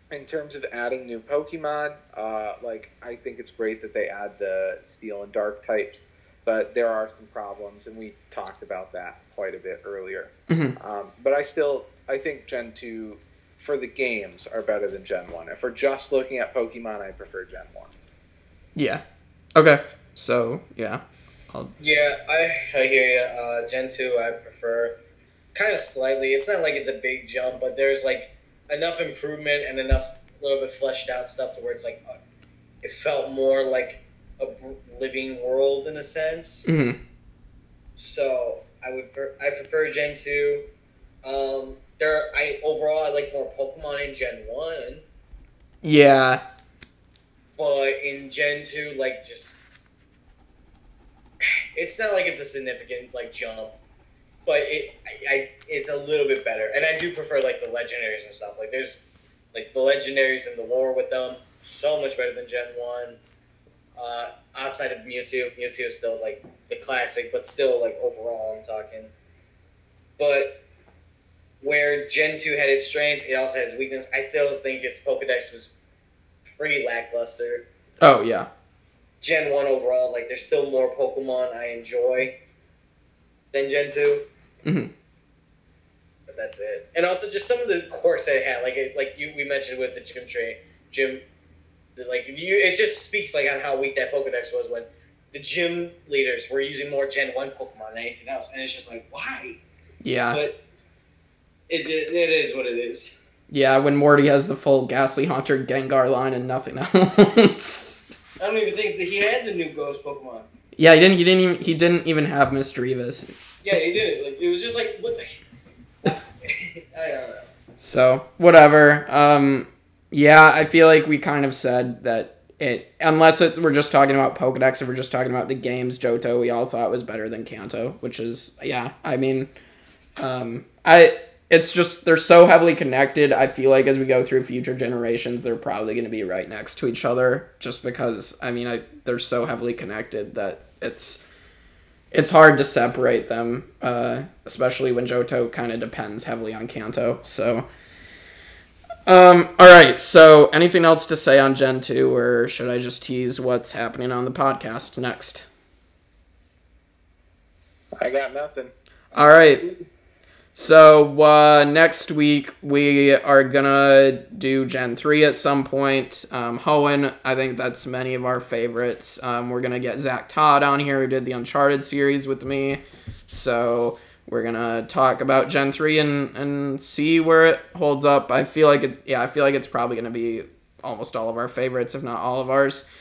in terms of adding new Pokemon, uh, like I think it's great that they add the Steel and Dark types, but there are some problems, and we talked about that quite a bit earlier. Mhm. Um, but I still I think Gen two for the games are better than Gen one. If we're just looking at Pokemon, I prefer Gen one. Yeah. Okay. So, yeah. Yeah, I, I hear you. Uh, Gen 2, I prefer kind of slightly. It's not like it's a big jump, but there's like enough improvement and enough little bit fleshed out stuff to where it's like uh, it felt more like a living world in a sense. hmm So I would I prefer Gen 2. Um, there I overall I like more Pokemon in Gen 1, Yeah. but in Gen 2 like just it's not like it's a significant like jump, but it I, I it's a little bit better, and I do prefer like the legendaries and stuff. Like there's like the legendaries and the lore with them so much better than Gen One. Uh, outside of Mewtwo, Mewtwo is still like the classic, but still like overall I'm talking. But where Gen Two had its strengths, it also had its weakness. I still think its Pokedex was pretty lackluster. Oh, yeah. Gen 1 overall, like there's still more Pokemon I enjoy than Gen 2. Mhm. But that's it. And also just some of the quirks that it had, like it, like you we mentioned with the gym train gym like you it just speaks like on how weak that Pokedex was when the gym leaders were using more Gen 1 Pokemon than anything else. And it's just like why? Yeah. But it, it, it is what it is. Yeah, when Morty has the full Gastly Haunter Gengar line and nothing else. I don't even think that he had the new ghost Pokemon. yeah, he didn't. He didn't even. He didn't even have Misdreavus. Yeah, he did it. Like it was just like what the. I don't know. So whatever. Um, yeah, I feel like we kind of said that it, unless it's we're just talking about Pokedex or we're just talking about the games Johto, we all thought was better than Kanto, which is yeah. I mean, um, I it's just they're so heavily connected. I feel like as we go through future generations, they're probably going to be right next to each other, just because I mean, I they're so heavily connected that it's it's hard to separate them, uh, especially when Johto kind of depends heavily on Kanto. So, um, all right. So, anything else to say on Gen two, or should I just tease what's happening on the podcast next? I got nothing. All right. So uh, next week we are gonna do Gen three at some point. Um, Hoenn, I think that's many of our favorites. Um, we're gonna get Zach Todd on here who did the Uncharted series with me. So we're gonna talk about Gen three and and see where it holds up. I feel like it. Yeah, I feel like it's probably gonna be almost all of our favorites, if not all of ours.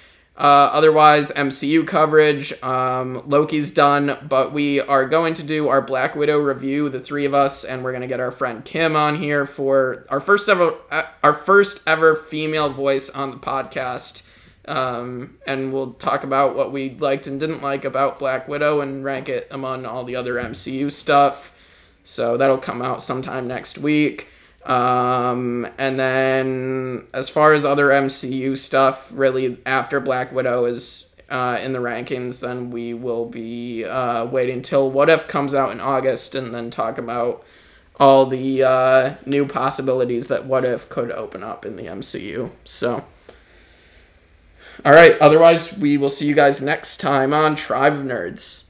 Uh, otherwise, MCU coverage. Um, Loki's done, but we are going to do our Black Widow review, the three of us, and we're gonna get our friend Kim on here for our first ever, uh, our first ever female voice on the podcast. Um, and we'll talk about what we liked and didn't like about Black Widow and rank it among all the other MCU stuff. So that'll come out sometime next week. Um, and then as far as other MCU stuff, really after Black Widow is uh, in the rankings, then we will be uh, waiting till What If comes out in August and then talk about all the uh, new possibilities that What If could open up in the MCU. So, all right. Otherwise, we will see you guys next time on Tribe of Nerds.